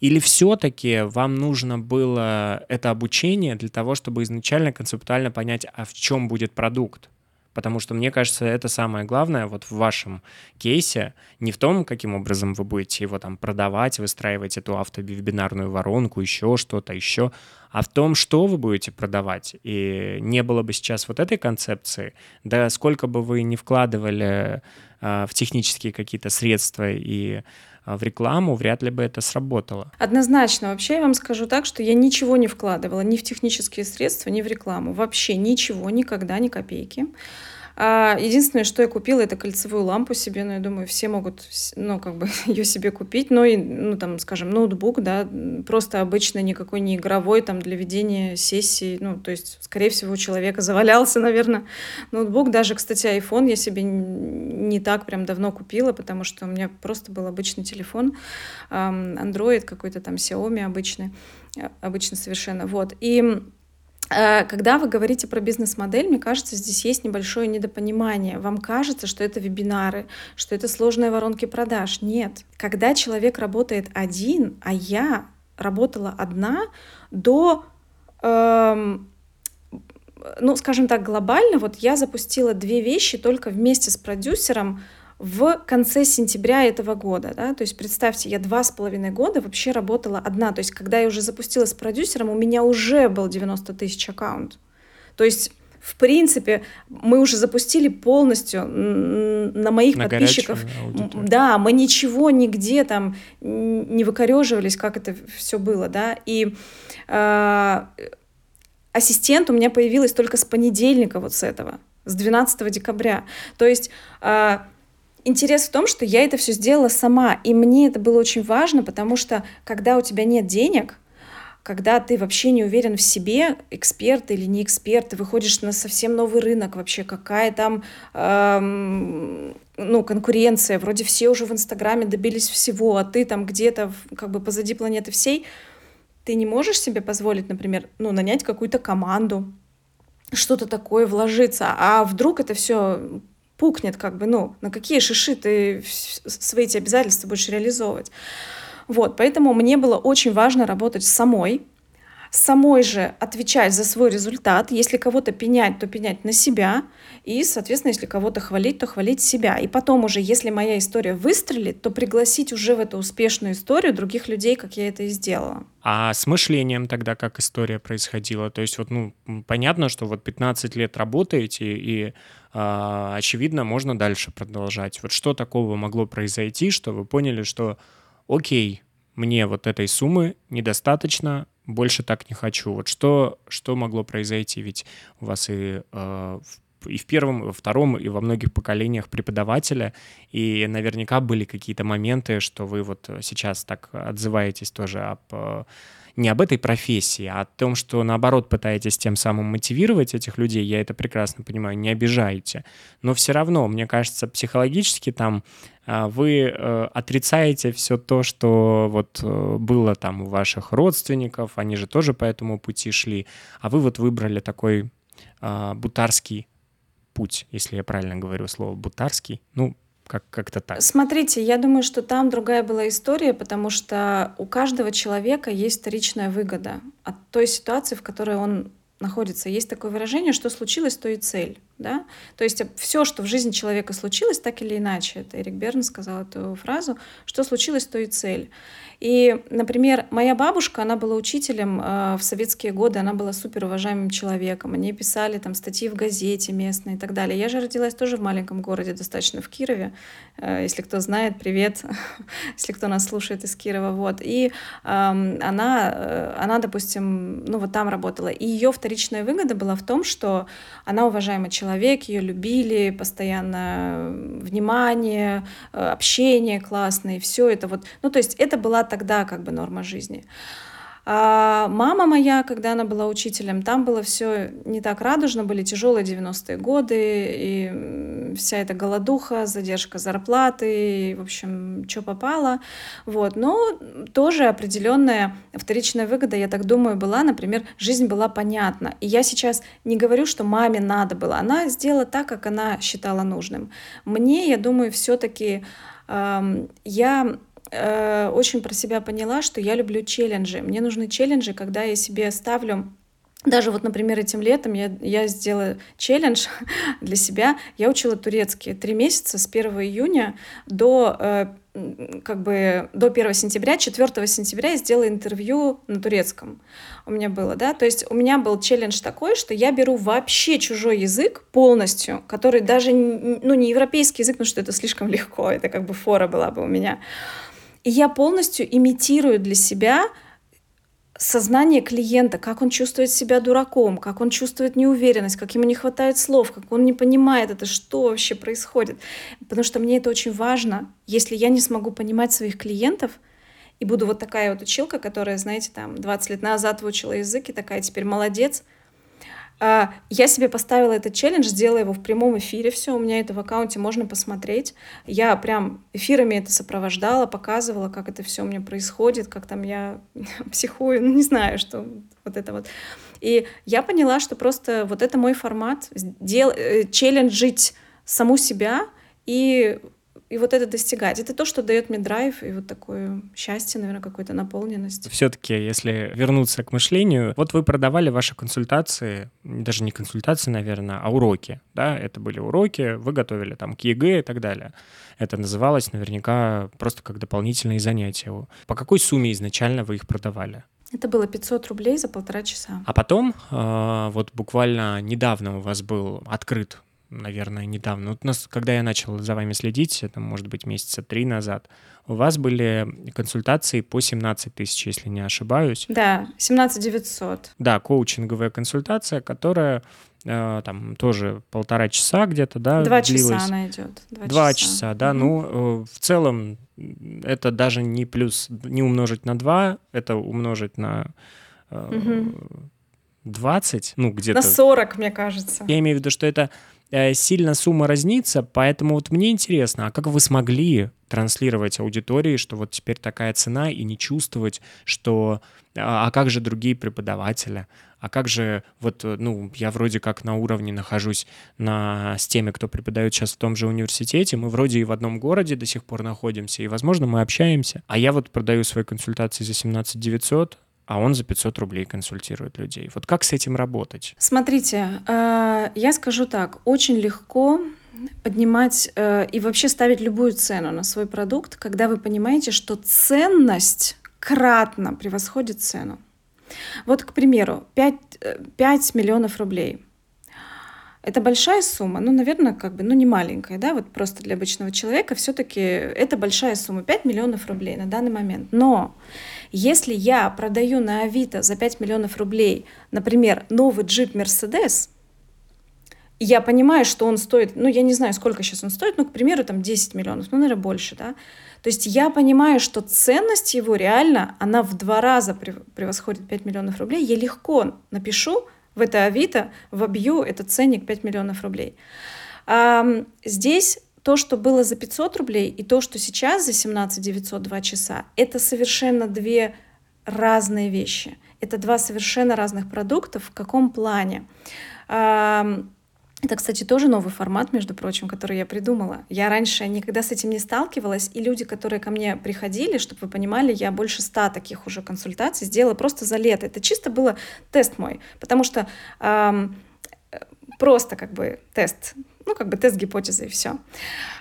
или все-таки вам нужно было это обучение для того, чтобы изначально концептуально понять, а в чем будет продукт. Потому что, мне кажется, это самое главное вот в вашем кейсе, не в том, каким образом вы будете его там продавать, выстраивать эту автобивебинарную воронку, еще что-то, еще, а в том, что вы будете продавать. И не было бы сейчас вот этой концепции, да сколько бы вы ни вкладывали э, в технические какие-то средства и в рекламу, вряд ли бы это сработало. Однозначно. Вообще я вам скажу так, что я ничего не вкладывала ни в технические средства, ни в рекламу. Вообще ничего, никогда, ни копейки. А, единственное, что я купила, это кольцевую лампу себе, но я думаю, все могут, ну, как бы ее себе купить, но и, ну, там, скажем, ноутбук, да, просто обычно никакой не игровой, там, для ведения сессий, ну, то есть, скорее всего, у человека завалялся, наверное, ноутбук, даже, кстати, iPhone я себе не так прям давно купила, потому что у меня просто был обычный телефон, Android какой-то там, Xiaomi обычный, а, обычно совершенно, вот, и когда вы говорите про бизнес-модель, мне кажется, здесь есть небольшое недопонимание. Вам кажется, что это вебинары, что это сложные воронки продаж. Нет. Когда человек работает один, а я работала одна до, эм, ну, скажем так, глобально, вот я запустила две вещи только вместе с продюсером в конце сентября этого года. Да? То есть представьте, я два с половиной года вообще работала одна. То есть когда я уже запустилась с продюсером, у меня уже был 90 тысяч аккаунт. То есть в принципе, мы уже запустили полностью на моих на подписчиков. Да, мы ничего нигде там не выкореживались, как это все было, да. И э, ассистент у меня появилась только с понедельника вот с этого, с 12 декабря. То есть э, Интерес в том, что я это все сделала сама, и мне это было очень важно, потому что когда у тебя нет денег, когда ты вообще не уверен в себе, эксперт или не эксперт, ты выходишь на совсем новый рынок вообще, какая там эм, ну, конкуренция, вроде все уже в Инстаграме добились всего, а ты там где-то как бы позади планеты всей, ты не можешь себе позволить, например, ну, нанять какую-то команду, что-то такое вложиться, а вдруг это все пукнет, как бы, ну, на какие шиши ты свои эти обязательства будешь реализовывать. Вот, поэтому мне было очень важно работать самой, самой же отвечать за свой результат. Если кого-то пенять, то пенять на себя. И, соответственно, если кого-то хвалить, то хвалить себя. И потом уже, если моя история выстрелит, то пригласить уже в эту успешную историю других людей, как я это и сделала. А с мышлением тогда как история происходила? То есть вот, ну, понятно, что вот 15 лет работаете, и очевидно, можно дальше продолжать. Вот что такого могло произойти, что вы поняли, что окей, мне вот этой суммы недостаточно, больше так не хочу. Вот что, что могло произойти? Ведь у вас и э, и в первом, и во втором, и во многих поколениях преподавателя, и наверняка были какие-то моменты, что вы вот сейчас так отзываетесь тоже об э, не об этой профессии, а о том, что наоборот пытаетесь тем самым мотивировать этих людей, я это прекрасно понимаю, не обижаете. Но все равно, мне кажется, психологически там а, вы э, отрицаете все то, что вот э, было там у ваших родственников, они же тоже по этому пути шли, а вы вот выбрали такой а, бутарский путь, если я правильно говорю слово бутарский. Ну, как- как-то так. Смотрите, я думаю, что там другая была история, потому что у каждого человека есть вторичная выгода от той ситуации, в которой он находится. Есть такое выражение, что случилось, то и цель. Да? То есть все, что в жизни человека случилось, так или иначе, это Эрик Берн сказал эту фразу, что случилось, то и цель. И, например, моя бабушка, она была учителем э, в советские годы, она была супер уважаемым человеком. Они писали там статьи в газете местной и так далее. Я же родилась тоже в маленьком городе, достаточно в Кирове. Э, если кто знает, привет, если кто нас слушает из Кирова. Вот. И э, она, э, она, допустим, ну вот там работала. И ее вторичная выгода была в том, что она уважаемый человек, человек, ее любили, постоянно внимание, э, общение классное, все это вот. Ну, то есть это была тогда как бы норма жизни. А мама моя, когда она была учителем, там было все не так радужно, были тяжелые 90-е годы, и вся эта голодуха, задержка зарплаты, и, в общем, что попало. Вот. Но тоже определенная вторичная выгода, я так думаю, была. Например, жизнь была понятна. И я сейчас не говорю, что маме надо было. Она сделала так, как она считала нужным. Мне, я думаю, все-таки э, я э, очень про себя поняла, что я люблю челленджи. Мне нужны челленджи, когда я себе ставлю даже вот, например, этим летом я, я сделала челлендж для себя. Я учила турецкий три месяца с 1 июня до э, как бы до 1 сентября, 4 сентября я сделала интервью на турецком. У меня было, да, то есть у меня был челлендж такой, что я беру вообще чужой язык полностью, который даже, ну, не европейский язык, потому что это слишком легко, это как бы фора была бы у меня. И я полностью имитирую для себя сознание клиента, как он чувствует себя дураком, как он чувствует неуверенность, как ему не хватает слов, как он не понимает это, что вообще происходит. Потому что мне это очень важно. Если я не смогу понимать своих клиентов, и буду вот такая вот училка, которая, знаете, там 20 лет назад выучила язык и такая теперь молодец — я себе поставила этот челлендж, сделала его в прямом эфире, все, у меня это в аккаунте можно посмотреть. Я прям эфирами это сопровождала, показывала, как это все у меня происходит, как там я психую, ну не знаю, что вот это вот. И я поняла, что просто вот это мой формат, дел, э, челленджить саму себя и и вот это достигать. Это то, что дает мне драйв и вот такое счастье, наверное, какую-то наполненность. Все-таки, если вернуться к мышлению, вот вы продавали ваши консультации, даже не консультации, наверное, а уроки, да, это были уроки, вы готовили там к ЕГЭ и так далее. Это называлось наверняка просто как дополнительные занятия. По какой сумме изначально вы их продавали? Это было 500 рублей за полтора часа. А потом, э, вот буквально недавно у вас был открыт наверное, недавно. Вот нас, когда я начал за вами следить, это, может быть, месяца три назад, у вас были консультации по 17 тысяч, если не ошибаюсь. Да, 17 900. Да, коучинговая консультация, которая э, там тоже полтора часа где-то, да, Два длилась. часа она идет. Два, Два часа. часа, да. Угу. Ну, э, в целом это даже не плюс, не умножить на два, это умножить на... Э, угу. 20, ну где-то... На 40, мне кажется. Я имею в виду, что это сильно сумма разнится, поэтому вот мне интересно, а как вы смогли транслировать аудитории, что вот теперь такая цена, и не чувствовать, что а, а как же другие преподаватели, а как же вот, ну, я вроде как на уровне нахожусь на, с теми, кто преподает сейчас в том же университете, мы вроде и в одном городе до сих пор находимся, и, возможно, мы общаемся, а я вот продаю свои консультации за 17 900, а он за 500 рублей консультирует людей. Вот как с этим работать? Смотрите, э, я скажу так, очень легко поднимать э, и вообще ставить любую цену на свой продукт, когда вы понимаете, что ценность кратно превосходит цену. Вот, к примеру, 5, 5 э, миллионов рублей. Это большая сумма, ну, наверное, как бы, ну, не маленькая, да, вот просто для обычного человека все-таки это большая сумма, 5 миллионов рублей на данный момент. Но если я продаю на Авито за 5 миллионов рублей, например, новый джип Mercedes, я понимаю, что он стоит, ну, я не знаю, сколько сейчас он стоит, ну, к примеру, там 10 миллионов, ну, наверное, больше, да. То есть я понимаю, что ценность его реально, она в два раза превосходит 5 миллионов рублей. Я легко напишу в это Авито, вобью этот ценник 5 миллионов рублей. А, здесь то, что было за 500 рублей, и то, что сейчас за 17 902 часа, это совершенно две разные вещи. Это два совершенно разных продукта. В каком плане? Это, кстати, тоже новый формат, между прочим, который я придумала. Я раньше никогда с этим не сталкивалась, и люди, которые ко мне приходили, чтобы вы понимали, я больше ста таких уже консультаций сделала просто за лето. Это чисто было тест мой, потому что эм, просто как бы тест ну, как бы тест гипотезы и все.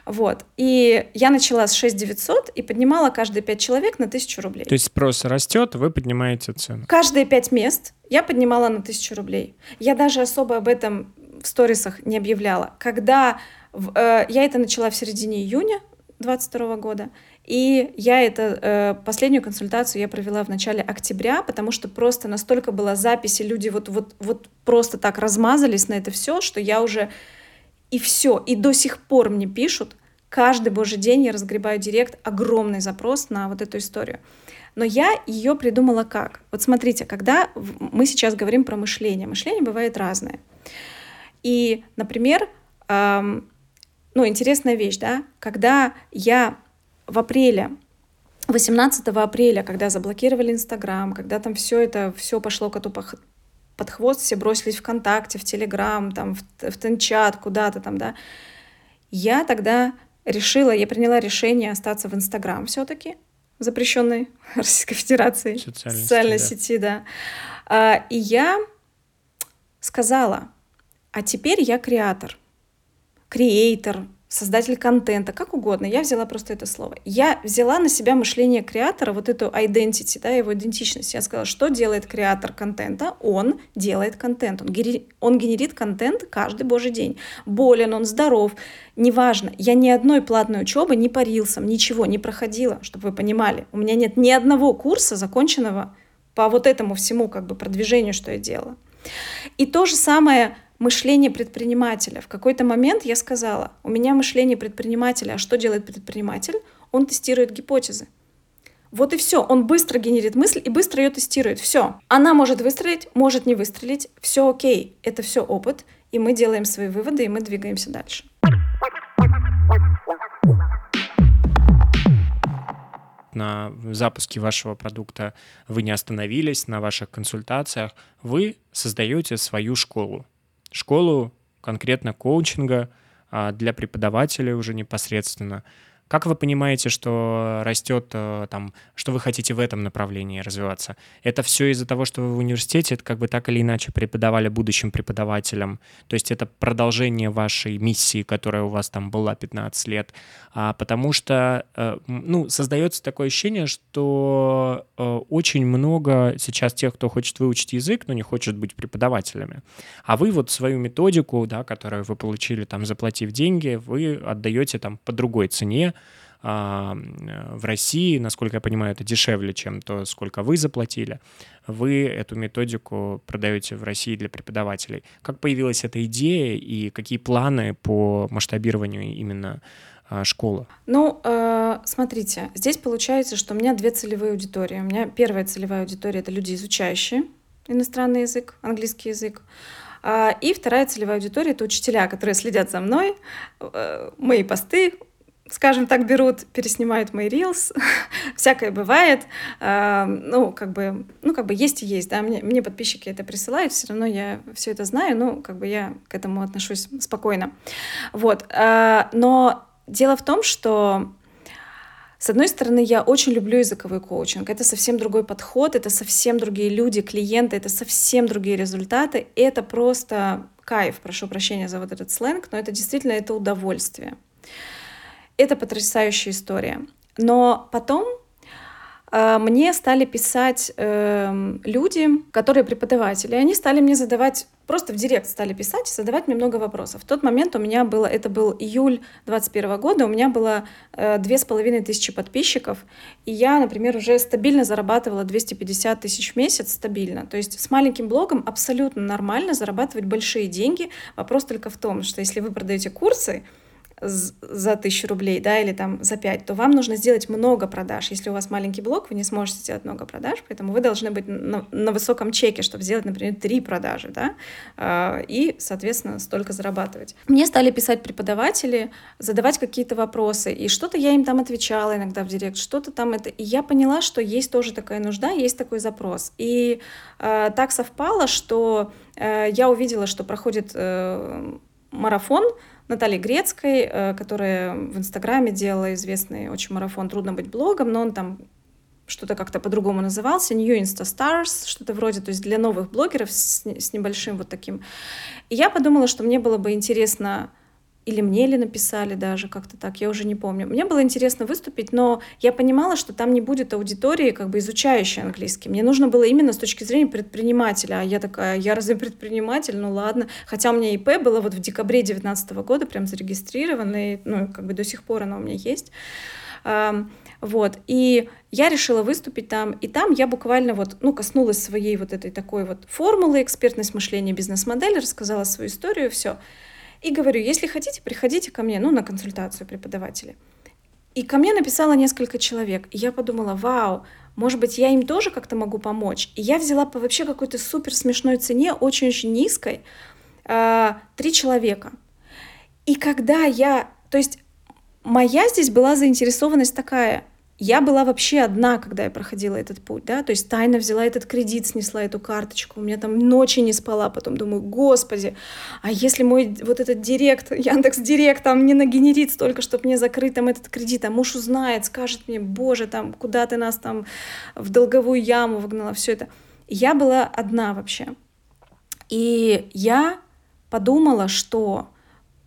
Вот. И я начала с 6 900 и поднимала каждые 5 человек на 1000 рублей. То есть спрос растет, вы поднимаете цену? Каждые 5 мест я поднимала на 1000 рублей. Я даже особо об этом в сторисах не объявляла. Когда в, э, я это начала в середине июня 2022 года, и я это, э, последнюю консультацию я провела в начале октября, потому что просто настолько была запись, и люди вот, вот, вот просто так размазались на это все, что я уже И все. И до сих пор мне пишут, каждый божий день я разгребаю директ, огромный запрос на вот эту историю. Но я ее придумала как? Вот смотрите, когда мы сейчас говорим про мышление, мышление бывает разное. И, например, эм, ну, интересная вещь, да, когда я в апреле 18 апреля, когда заблокировали Инстаграм, когда там все это, все пошло коту под хвост, все бросились ВКонтакте, в Телеграм, там, в, в Тенчат, куда-то там, да, я тогда решила, я приняла решение остаться в Инстаграм все-таки, запрещенной Российской Федерации, социальной, социальной сети, сети, да. А, и я сказала, а теперь я креатор, креатор, создатель контента, как угодно. Я взяла просто это слово. Я взяла на себя мышление креатора, вот эту identity, да, его идентичность. Я сказала, что делает креатор контента? Он делает контент. Он, гери... он генерит контент каждый божий день. Болен он, здоров, неважно. Я ни одной платной учебы, ни по ничего не проходила, чтобы вы понимали. У меня нет ни одного курса законченного по вот этому всему как бы продвижению, что я делала. И то же самое мышление предпринимателя. В какой-то момент я сказала, у меня мышление предпринимателя, а что делает предприниматель? Он тестирует гипотезы. Вот и все. Он быстро генерит мысль и быстро ее тестирует. Все. Она может выстрелить, может не выстрелить. Все окей. Это все опыт. И мы делаем свои выводы, и мы двигаемся дальше. на запуске вашего продукта вы не остановились, на ваших консультациях, вы создаете свою школу школу конкретно коучинга а, для преподавателей уже непосредственно. Как вы понимаете, что растет э, там, что вы хотите в этом направлении развиваться? Это все из-за того, что вы в университете, это как бы так или иначе преподавали будущим преподавателям. То есть это продолжение вашей миссии, которая у вас там была 15 лет. А, потому что, э, ну, создается такое ощущение, что э, очень много сейчас тех, кто хочет выучить язык, но не хочет быть преподавателями. А вы вот свою методику, да, которую вы получили там, заплатив деньги, вы отдаете там по другой цене, в России, насколько я понимаю, это дешевле, чем то, сколько вы заплатили. Вы эту методику продаете в России для преподавателей. Как появилась эта идея и какие планы по масштабированию именно а, школы? Ну, э, смотрите, здесь получается, что у меня две целевые аудитории. У меня первая целевая аудитория — это люди, изучающие иностранный язык, английский язык. А, и вторая целевая аудитория — это учителя, которые следят за мной, э, мои посты, скажем так, берут, переснимают мои рилс, всякое бывает, э, ну, как бы, ну, как бы есть и есть, да, мне, мне подписчики это присылают, все равно я все это знаю, ну, как бы я к этому отношусь спокойно, вот, э, но дело в том, что с одной стороны, я очень люблю языковой коучинг. Это совсем другой подход, это совсем другие люди, клиенты, это совсем другие результаты. Это просто кайф, прошу прощения за вот этот сленг, но это действительно это удовольствие. Это потрясающая история. Но потом э, мне стали писать э, люди, которые преподаватели, они стали мне задавать, просто в директ стали писать задавать мне много вопросов. В тот момент у меня было, это был июль 2021 года, у меня было э, две с половиной тысячи подписчиков, и я, например, уже стабильно зарабатывала 250 тысяч в месяц, стабильно. То есть с маленьким блогом абсолютно нормально зарабатывать большие деньги. Вопрос только в том, что если вы продаете курсы, за тысячу рублей, да, или там за пять, то вам нужно сделать много продаж. Если у вас маленький блок, вы не сможете сделать много продаж, поэтому вы должны быть на, на высоком чеке, чтобы сделать, например, три продажи, да, э, и, соответственно, столько зарабатывать. Мне стали писать преподаватели, задавать какие-то вопросы, и что-то я им там отвечала иногда в директ, что-то там это, и я поняла, что есть тоже такая нужда, есть такой запрос. И э, так совпало, что э, я увидела, что проходит э, марафон, Натальи Грецкой, э, которая в Инстаграме делала известный очень марафон «Трудно быть блогом», но он там что-то как-то по-другому назывался, New Insta Stars, что-то вроде, то есть для новых блогеров с, с небольшим вот таким. И я подумала, что мне было бы интересно или мне ли написали даже как-то так, я уже не помню. Мне было интересно выступить, но я понимала, что там не будет аудитории, как бы изучающей английский. Мне нужно было именно с точки зрения предпринимателя. А я такая, я разве предприниматель? Ну ладно. Хотя у меня ИП было вот в декабре 2019 года прям зарегистрировано, и, ну, как бы до сих пор оно у меня есть. Вот, и я решила выступить там, и там я буквально вот, ну, коснулась своей вот этой такой вот формулы, экспертность мышления, бизнес-модели, рассказала свою историю, все. И говорю, если хотите, приходите ко мне, ну, на консультацию преподавателя. И ко мне написало несколько человек. И я подумала, вау, может быть, я им тоже как-то могу помочь. И я взяла по вообще какой-то супер смешной цене, очень-очень низкой, э, три человека. И когда я, то есть моя здесь была заинтересованность такая, я была вообще одна, когда я проходила этот путь, да, то есть тайно взяла этот кредит, снесла эту карточку, у меня там ночи не спала, потом думаю, господи, а если мой вот этот директ, Яндекс Директ там не нагенерит столько, чтобы мне закрыть там этот кредит, а муж узнает, скажет мне, боже, там, куда ты нас там в долговую яму вогнала, все это. Я была одна вообще. И я подумала, что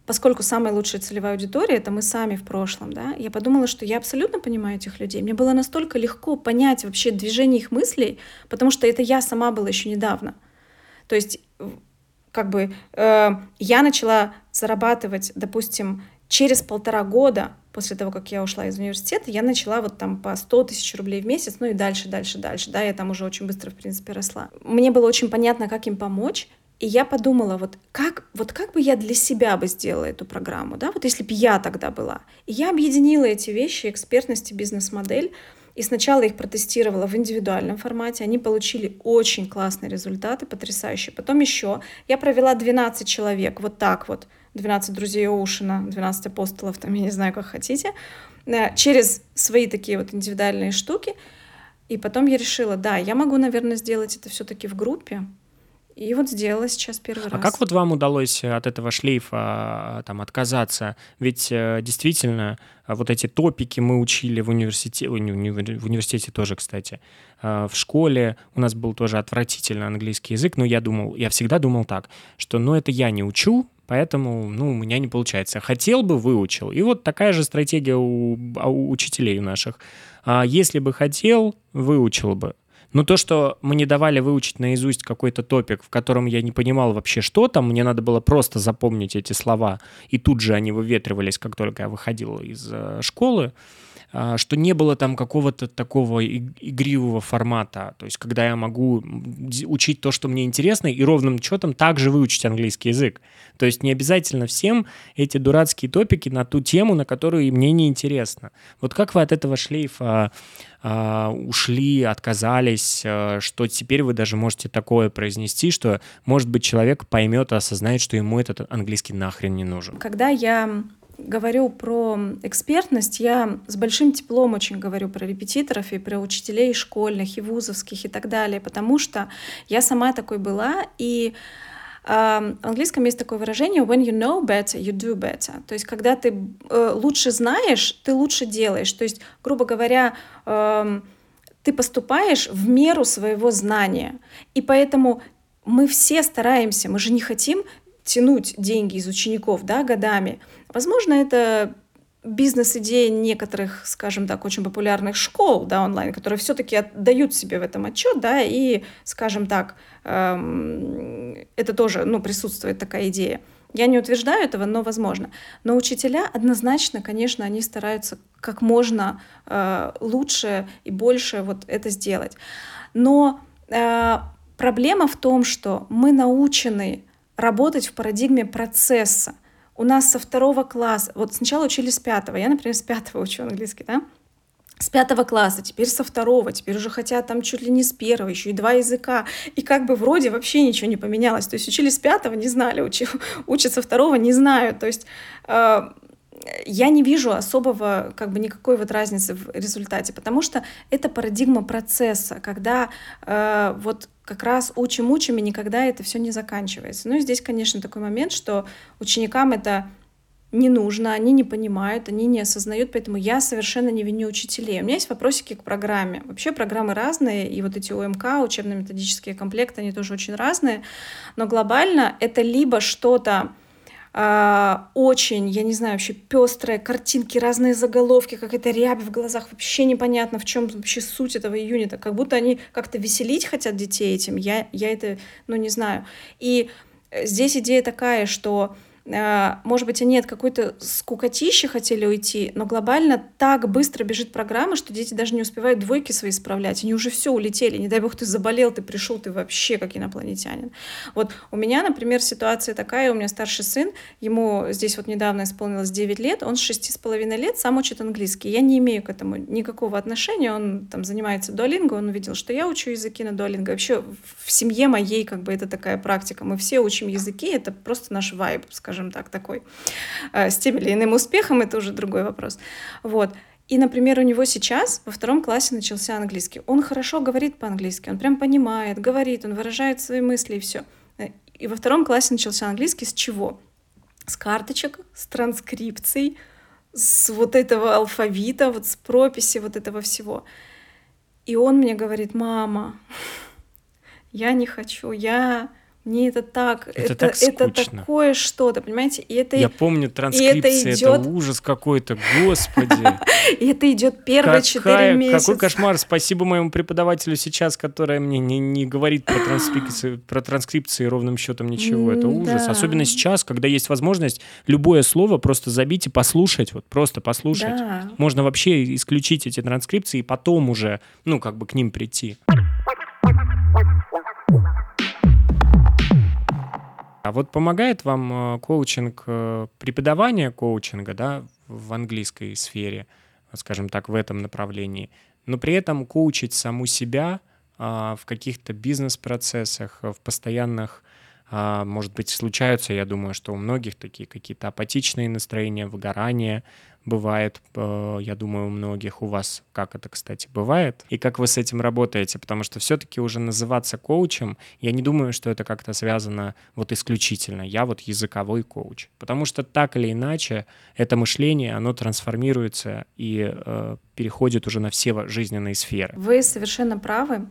поскольку самая лучшая целевая аудитория — это мы сами в прошлом, да, я подумала, что я абсолютно понимаю этих людей. Мне было настолько легко понять вообще движение их мыслей, потому что это я сама была еще недавно. То есть как бы э, я начала зарабатывать, допустим, через полтора года после того, как я ушла из университета, я начала вот там по 100 тысяч рублей в месяц, ну и дальше, дальше, дальше, да, я там уже очень быстро, в принципе, росла. Мне было очень понятно, как им помочь, и я подумала, вот как, вот как бы я для себя бы сделала эту программу, да, вот если бы я тогда была. И я объединила эти вещи, экспертность и бизнес-модель, и сначала их протестировала в индивидуальном формате, они получили очень классные результаты, потрясающие. Потом еще я провела 12 человек, вот так вот, 12 друзей Оушена, 12 апостолов, там, я не знаю, как хотите, э, через свои такие вот индивидуальные штуки. И потом я решила, да, я могу, наверное, сделать это все-таки в группе, и вот сделала сейчас первый а раз. А как вот вам удалось э, от этого шлейфа а, там отказаться? Ведь э, действительно а, вот эти топики мы учили в университете, в университете тоже, кстати, а, в школе у нас был тоже отвратительный английский язык, но я думал, я всегда думал так, что ну это я не учу, поэтому ну у меня не получается. Хотел бы, выучил. И вот такая же стратегия у, у учителей наших. Если бы хотел, выучил бы. Но то, что мне давали выучить наизусть какой-то топик, в котором я не понимал вообще, что там, мне надо было просто запомнить эти слова, и тут же они выветривались, как только я выходил из э, школы, что не было там какого-то такого игривого формата, то есть когда я могу учить то, что мне интересно, и ровным счетом также выучить английский язык. То есть не обязательно всем эти дурацкие топики на ту тему, на которую мне не интересно. Вот как вы от этого шлейфа а, ушли, отказались, а, что теперь вы даже можете такое произнести, что, может быть, человек поймет и осознает, что ему этот английский нахрен не нужен. Когда я говорю про экспертность, я с большим теплом очень говорю про репетиторов и про учителей школьных, и вузовских и так далее, потому что я сама такой была, и Uh, в английском есть такое выражение when you know better, you do better. То есть, когда ты uh, лучше знаешь, ты лучше делаешь. То есть, грубо говоря, uh, ты поступаешь в меру своего знания. И поэтому мы все стараемся, мы же не хотим тянуть деньги из учеников да, годами. Возможно, это бизнес-идеи некоторых, скажем так, очень популярных школ да, онлайн, которые все-таки отдают себе в этом отчет, да, и, скажем так, эм, это тоже ну, присутствует такая идея. Я не утверждаю этого, но возможно. Но учителя однозначно, конечно, они стараются как можно э, лучше и больше вот это сделать. Но э, проблема в том, что мы научены работать в парадигме процесса. У нас со второго класса, вот сначала учили с пятого, я, например, с пятого учу английский, да, с пятого класса, теперь со второго, теперь уже хотят там чуть ли не с первого, еще и два языка. И как бы вроде вообще ничего не поменялось. То есть учили с пятого, не знали, учи, учат со второго, не знаю. То есть э, я не вижу особого, как бы никакой вот разницы в результате, потому что это парадигма процесса, когда э, вот как раз учим-учим, и никогда это все не заканчивается. Ну и здесь, конечно, такой момент, что ученикам это не нужно, они не понимают, они не осознают, поэтому я совершенно не виню учителей. У меня есть вопросики к программе. Вообще программы разные, и вот эти ОМК, учебно-методические комплекты, они тоже очень разные, но глобально это либо что-то очень, я не знаю, вообще пестрые картинки, разные заголовки, как это рябь в глазах, вообще непонятно, в чем вообще суть этого юнита, как будто они как-то веселить хотят детей этим, я, я это, ну, не знаю. И э, здесь идея такая, что может быть, они от какой-то скукотищи хотели уйти, но глобально так быстро бежит программа, что дети даже не успевают двойки свои справлять. Они уже все улетели. Не дай бог, ты заболел, ты пришел, ты вообще как инопланетянин. Вот у меня, например, ситуация такая, у меня старший сын, ему здесь вот недавно исполнилось 9 лет, он с 6,5 лет сам учит английский. Я не имею к этому никакого отношения, он там занимается дуалинго, он увидел, что я учу языки на дуалинго. Вообще в семье моей как бы это такая практика. Мы все учим языки, это просто наш вайб, скажем так, такой. Э, с тем или иным успехом это уже другой вопрос. Вот. И, например, у него сейчас во втором классе начался английский. Он хорошо говорит по-английски, он прям понимает, говорит, он выражает свои мысли и все. Э, и во втором классе начался английский с чего? С карточек, с транскрипцией, с вот этого алфавита, вот с прописи вот этого всего. И он мне говорит, мама, я не хочу, я мне это так, это, это, так это такое что-то, понимаете? И это, Я помню транскрипции, это, идет... это ужас какой-то, господи. И это идет первые четыре месяца. Какой кошмар, спасибо моему преподавателю сейчас, которая мне не, не говорит про транскрипции, про транскрипции ровным счетом ничего, это ужас. Особенно сейчас, когда есть возможность любое слово просто забить и послушать, вот просто послушать. Можно вообще исключить эти транскрипции и потом уже, ну, как бы к ним прийти. А вот помогает вам э, коучинг, э, преподавание коучинга, да, в английской сфере, скажем так, в этом направлении, но при этом коучить саму себя а, в каких-то бизнес-процессах, в постоянных а, может быть, случаются, я думаю, что у многих такие какие-то апатичные настроения, выгорание бывает, э, я думаю, у многих. У вас как это, кстати, бывает? И как вы с этим работаете? Потому что все-таки уже называться коучем, я не думаю, что это как-то связано вот исключительно. Я вот языковой коуч. Потому что так или иначе это мышление, оно трансформируется и э, переходит уже на все жизненные сферы. Вы совершенно правы.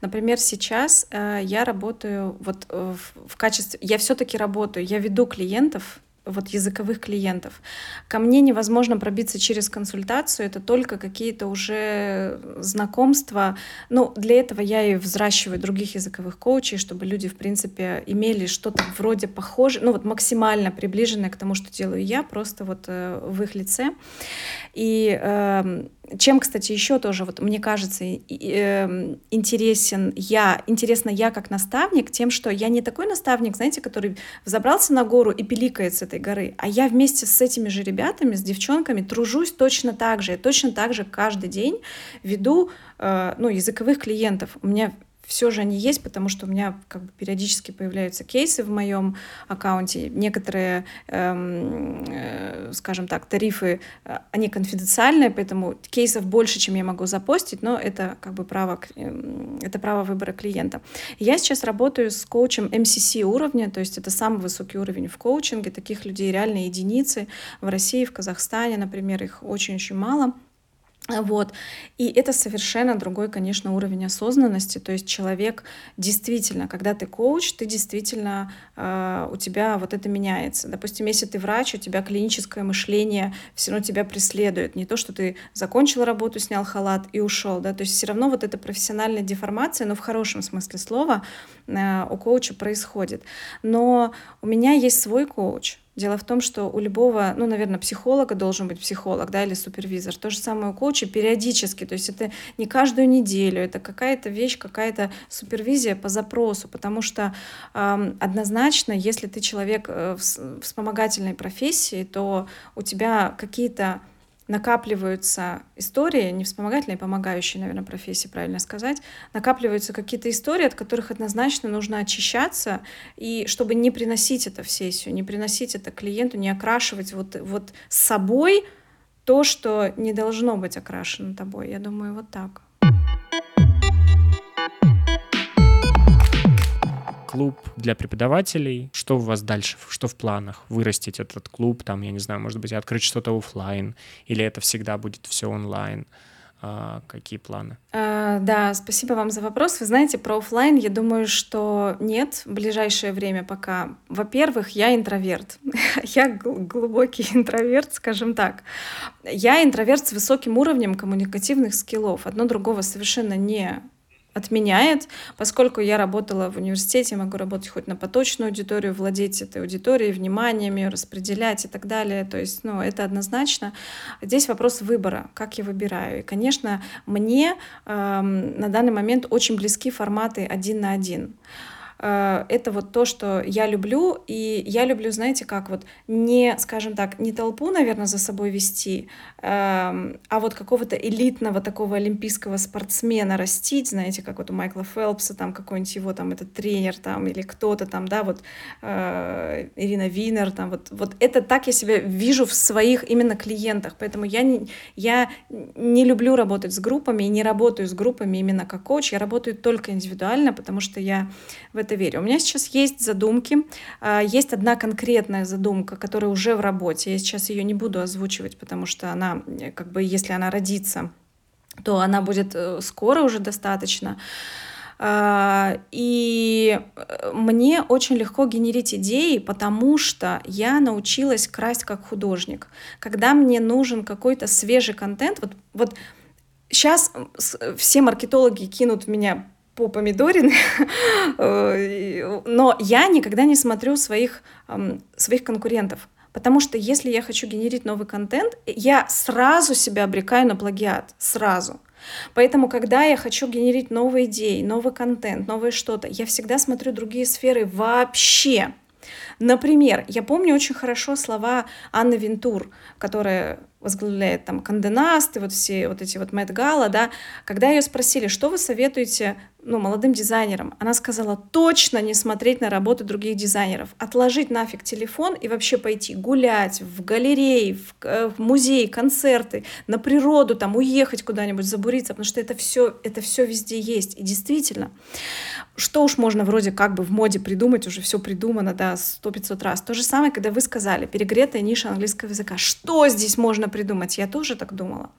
Например, сейчас э, я работаю вот э, в, в качестве, я все-таки работаю, я веду клиентов вот языковых клиентов. Ко мне невозможно пробиться через консультацию, это только какие-то уже знакомства. Ну, для этого я и взращиваю других языковых коучей, чтобы люди, в принципе, имели что-то вроде похожее, ну вот максимально приближенное к тому, что делаю я, просто вот э, в их лице. И э, чем, кстати, еще тоже, вот мне кажется, э, интересен я, интересно я как наставник тем, что я не такой наставник, знаете, который взобрался на гору и пиликает с этой горы, а я вместе с этими же ребятами, с девчонками тружусь точно так же. Я точно так же каждый день веду э, ну, языковых клиентов. У меня все же они есть, потому что у меня как бы периодически появляются кейсы в моем аккаунте. Некоторые, эм, э, скажем так, тарифы, э, они конфиденциальные, поэтому кейсов больше, чем я могу запостить, но это как бы право, э, это право выбора клиента. Я сейчас работаю с коучем MCC уровня, то есть это самый высокий уровень в коучинге. Таких людей реально единицы в России, в Казахстане, например, их очень-очень мало. Вот. И это совершенно другой, конечно, уровень осознанности. То есть человек действительно, когда ты коуч, ты действительно, э, у тебя вот это меняется. Допустим, если ты врач, у тебя клиническое мышление все равно тебя преследует. Не то, что ты закончил работу, снял халат и ушел. Да? То есть все равно вот эта профессиональная деформация, но в хорошем смысле слова, э, у коуча происходит. Но у меня есть свой коуч, Дело в том, что у любого, ну, наверное, психолога должен быть психолог, да, или супервизор. То же самое у коуча периодически, то есть это не каждую неделю, это какая-то вещь, какая-то супервизия по запросу, потому что э, однозначно, если ты человек э, в вспомогательной профессии, то у тебя какие-то накапливаются истории, не вспомогательные, а помогающие, наверное, профессии, правильно сказать, накапливаются какие-то истории, от которых однозначно нужно очищаться, и чтобы не приносить это в сессию, не приносить это клиенту, не окрашивать вот, вот собой то, что не должно быть окрашено тобой. Я думаю, вот так. Клуб для преподавателей. Что у вас дальше? Что в планах? Вырастить этот клуб, там, я не знаю, может быть, открыть что-то офлайн, или это всегда будет все онлайн? А, какие планы? А, да, спасибо вам за вопрос. Вы знаете, про офлайн, я думаю, что нет в ближайшее время пока. Во-первых, я интроверт. я глубокий интроверт, скажем так. Я интроверт с высоким уровнем коммуникативных скиллов. Одно другого совершенно не отменяет, поскольку я работала в университете, могу работать хоть на поточную аудиторию, владеть этой аудиторией, вниманием ее распределять и так далее. То есть, ну, это однозначно. Здесь вопрос выбора, как я выбираю. И, конечно, мне э, на данный момент очень близки форматы один на один. Э, это вот то, что я люблю, и я люблю, знаете, как вот не, скажем так, не толпу, наверное, за собой вести, а вот какого-то элитного такого олимпийского спортсмена растить, знаете, как вот у Майкла Фелпса, там какой-нибудь его там этот тренер там или кто-то там, да, вот э, Ирина Винер, там вот, вот это так я себя вижу в своих именно клиентах, поэтому я не, я не люблю работать с группами и не работаю с группами именно как коуч, я работаю только индивидуально, потому что я в этом это верю. У меня сейчас есть задумки, а, есть одна конкретная задумка, которая уже в работе. Я сейчас ее не буду озвучивать, потому что она, э, как бы, если она родится, то она будет э, скоро уже достаточно. А, и э, мне очень легко генерить идеи, потому что я научилась красть как художник. Когда мне нужен какой-то свежий контент, вот, вот сейчас все маркетологи кинут в меня по помидорин, э, но я никогда не смотрю своих, своих конкурентов. Потому что если я хочу генерить новый контент, я сразу себя обрекаю на плагиат. Сразу. Поэтому, когда я хочу генерить новые идеи, новый контент, новое что-то, я всегда смотрю другие сферы вообще. Например, я помню очень хорошо слова Анны Винтур, которая возглавляет там Канденаст и вот все вот эти вот Мэтт Гала, да, когда ее спросили, что вы советуете ну, молодым дизайнерам, она сказала точно не смотреть на работы других дизайнеров, отложить нафиг телефон и вообще пойти гулять в галереи, в, э, в музей, концерты, на природу, там, уехать куда-нибудь, забуриться, потому что это все, это все везде есть. И действительно, что уж можно вроде как бы в моде придумать, уже все придумано, да, сто пятьсот раз. То же самое, когда вы сказали, перегретая ниша английского языка. Что здесь можно придумать? Я тоже так думала.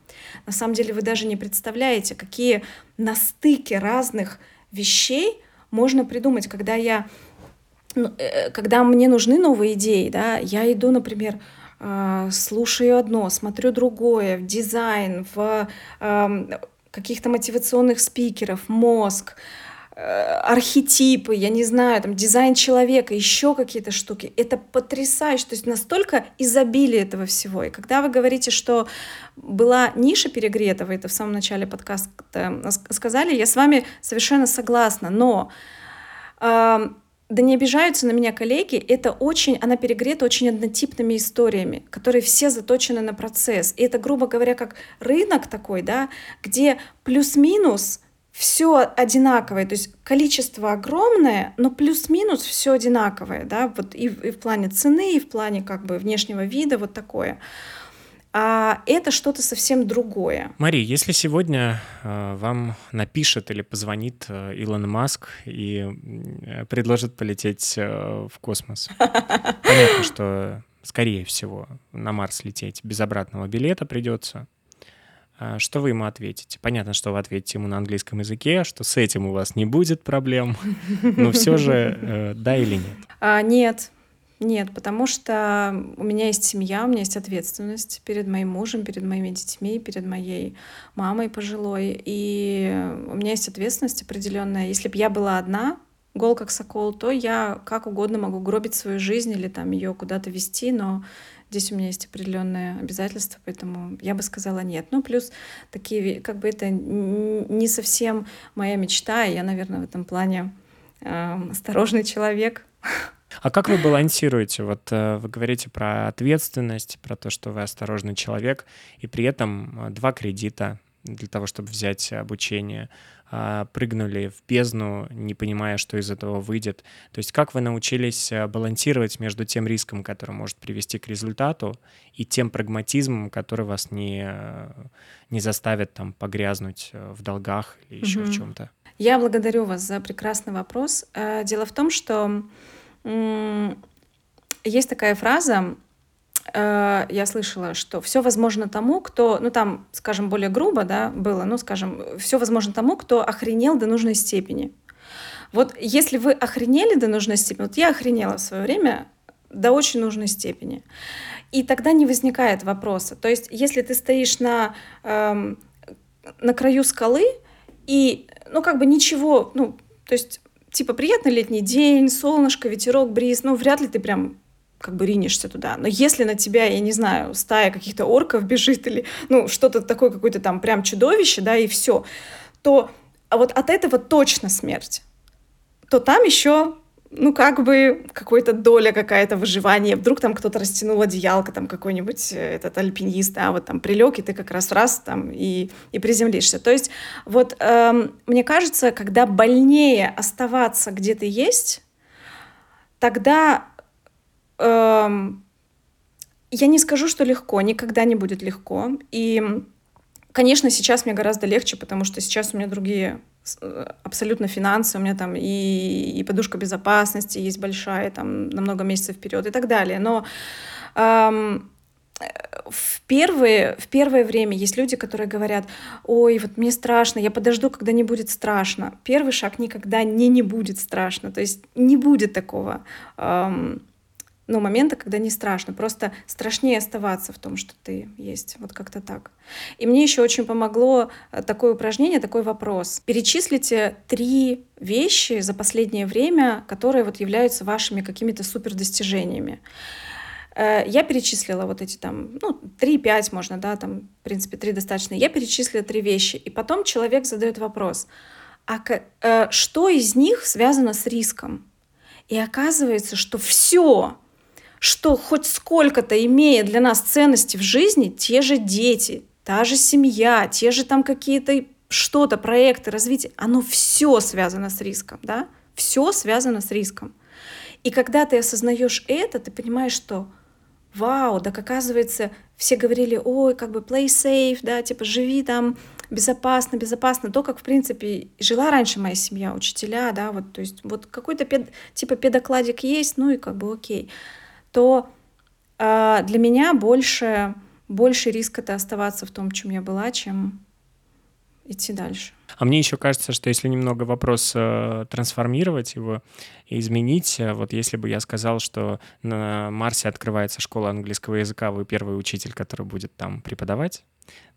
На самом деле вы даже не представляете, какие на стыке разных вещей можно придумать, когда я ну, э, когда мне нужны новые идеи, да, я иду, например, а, слушаю одно, смотрю другое, в дизайн, в каких-то мотивационных спикеров, мозг, Э, архетипы, я не знаю, там дизайн человека, еще какие-то штуки. Это потрясающе, то есть настолько изобилие этого всего. И когда вы говорите, что была ниша перегрета, вы это в самом начале подкаста сказали, я с вами совершенно согласна, но э, да не обижаются на меня коллеги, это очень, она перегрета очень однотипными историями, которые все заточены на процесс. И это, грубо говоря, как рынок такой, да, где плюс-минус все одинаковое, то есть количество огромное, но плюс-минус все одинаковое, да, вот и, и в плане цены, и в плане как бы внешнего вида, вот такое. А это что-то совсем другое. Мари, если сегодня э, вам напишет или позвонит э, Илон Маск и э, предложит полететь в космос, понятно, что скорее всего на Марс лететь без обратного билета придется. А, что вы ему ответите? Понятно, что вы ответите ему на английском языке, что с этим у вас не будет проблем, но все же э, да или нет? А, нет, нет, потому что у меня есть семья, у меня есть ответственность перед моим мужем, перед моими детьми, перед моей мамой пожилой. И у меня есть ответственность определенная. Если бы я была одна, гол как сокол, то я как угодно могу гробить свою жизнь или там ее куда-то вести, но Здесь у меня есть определенные обязательства, поэтому я бы сказала нет. Ну, плюс такие, как бы это не совсем моя мечта, и я, наверное, в этом плане э, осторожный человек. А как вы балансируете? Вот э, вы говорите про ответственность, про то, что вы осторожный человек, и при этом э, два кредита для того, чтобы взять обучение. А, прыгнули в бездну, не понимая, что из этого выйдет. То есть как вы научились э, балансировать между тем риском, который может привести к результату, и тем прагматизмом, который вас не, не заставит там погрязнуть э, в долгах или еще угу. в чем-то? Я благодарю вас за прекрасный вопрос. Э, дело в том, что есть такая фраза, Э, я слышала, что все возможно тому, кто, ну там, скажем, более грубо, да, было, ну, скажем, все возможно тому, кто охренел до нужной степени. Вот если вы охренели до нужной степени, вот я охренела в свое время до очень нужной степени, и тогда не возникает вопроса. То есть, если ты стоишь на, эм, на краю скалы, И, ну, как бы ничего, ну, то есть, типа, приятный летний день, солнышко, ветерок, бриз, ну, вряд ли ты прям как бы ринешься туда. Но если на тебя, я не знаю, стая каких-то орков бежит или, ну, что-то такое, какое-то там прям чудовище, да, и все, то а вот от этого точно смерть. То там еще ну, как бы какой-то доля какая-то выживания. Вдруг там кто-то растянул одеялко, там какой-нибудь э, этот альпинист, да, вот там прилег, и ты как раз раз там и, и приземлишься. То есть вот эм, мне кажется, когда больнее оставаться где ты есть, тогда эм, я не скажу, что легко, никогда не будет легко. И, конечно, сейчас мне гораздо легче, потому что сейчас у меня другие Э, абсолютно финансы, у меня там и, и подушка безопасности есть большая, там на много месяцев вперед и так далее. Но эм, в, первые, в первое время есть люди, которые говорят, ой, вот мне страшно, я подожду, когда не будет страшно. Первый шаг никогда не не будет страшно, то есть не будет такого. Эм, ну, момента, когда не страшно. Просто страшнее оставаться в том, что ты есть. Вот как-то так. И мне еще очень помогло э, такое упражнение, такой вопрос. Перечислите три вещи за последнее время, которые вот являются вашими какими-то супер достижениями. Э, я перечислила вот эти там, ну, 3-5 можно, да, там, в принципе, 3 достаточно. Я перечислила три вещи. И потом человек задает вопрос, а э, что из них связано с риском? И оказывается, что все, что хоть сколько-то имеет для нас ценности в жизни, те же дети, та же семья, те же там какие-то что-то, проекты, развитие, оно все связано с риском, да? Все связано с риском. И когда ты осознаешь это, ты понимаешь, что вау, так оказывается, все говорили, ой, как бы play safe, да, типа живи там безопасно, безопасно, то, как, в принципе, жила раньше моя семья, учителя, да, вот, то есть вот какой-то пед, типа педокладик есть, ну и как бы окей то э, для меня больше, больше риск это оставаться в том, чем я была, чем идти дальше. А мне еще кажется, что если немного вопрос э, трансформировать его и изменить, э, вот если бы я сказал, что на Марсе открывается школа английского языка, вы первый учитель, который будет там преподавать,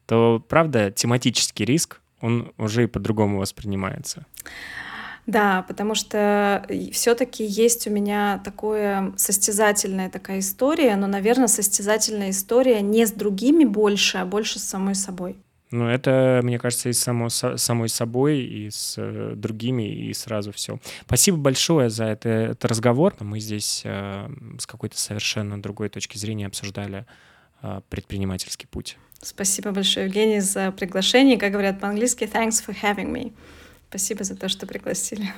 то, правда, тематический риск, он уже и по-другому воспринимается. Да, потому что все-таки есть у меня такое состязательная такая история, но, наверное, состязательная история не с другими больше, а больше с самой собой. Ну, это, мне кажется, и само, самой собой, и с э, другими, и сразу все. Спасибо большое за это, этот разговор. Мы здесь э, с какой-то совершенно другой точки зрения обсуждали э, предпринимательский путь. Спасибо большое, Евгений, за приглашение. Как говорят по-английски, thanks for having me. Спасибо за то, что пригласили.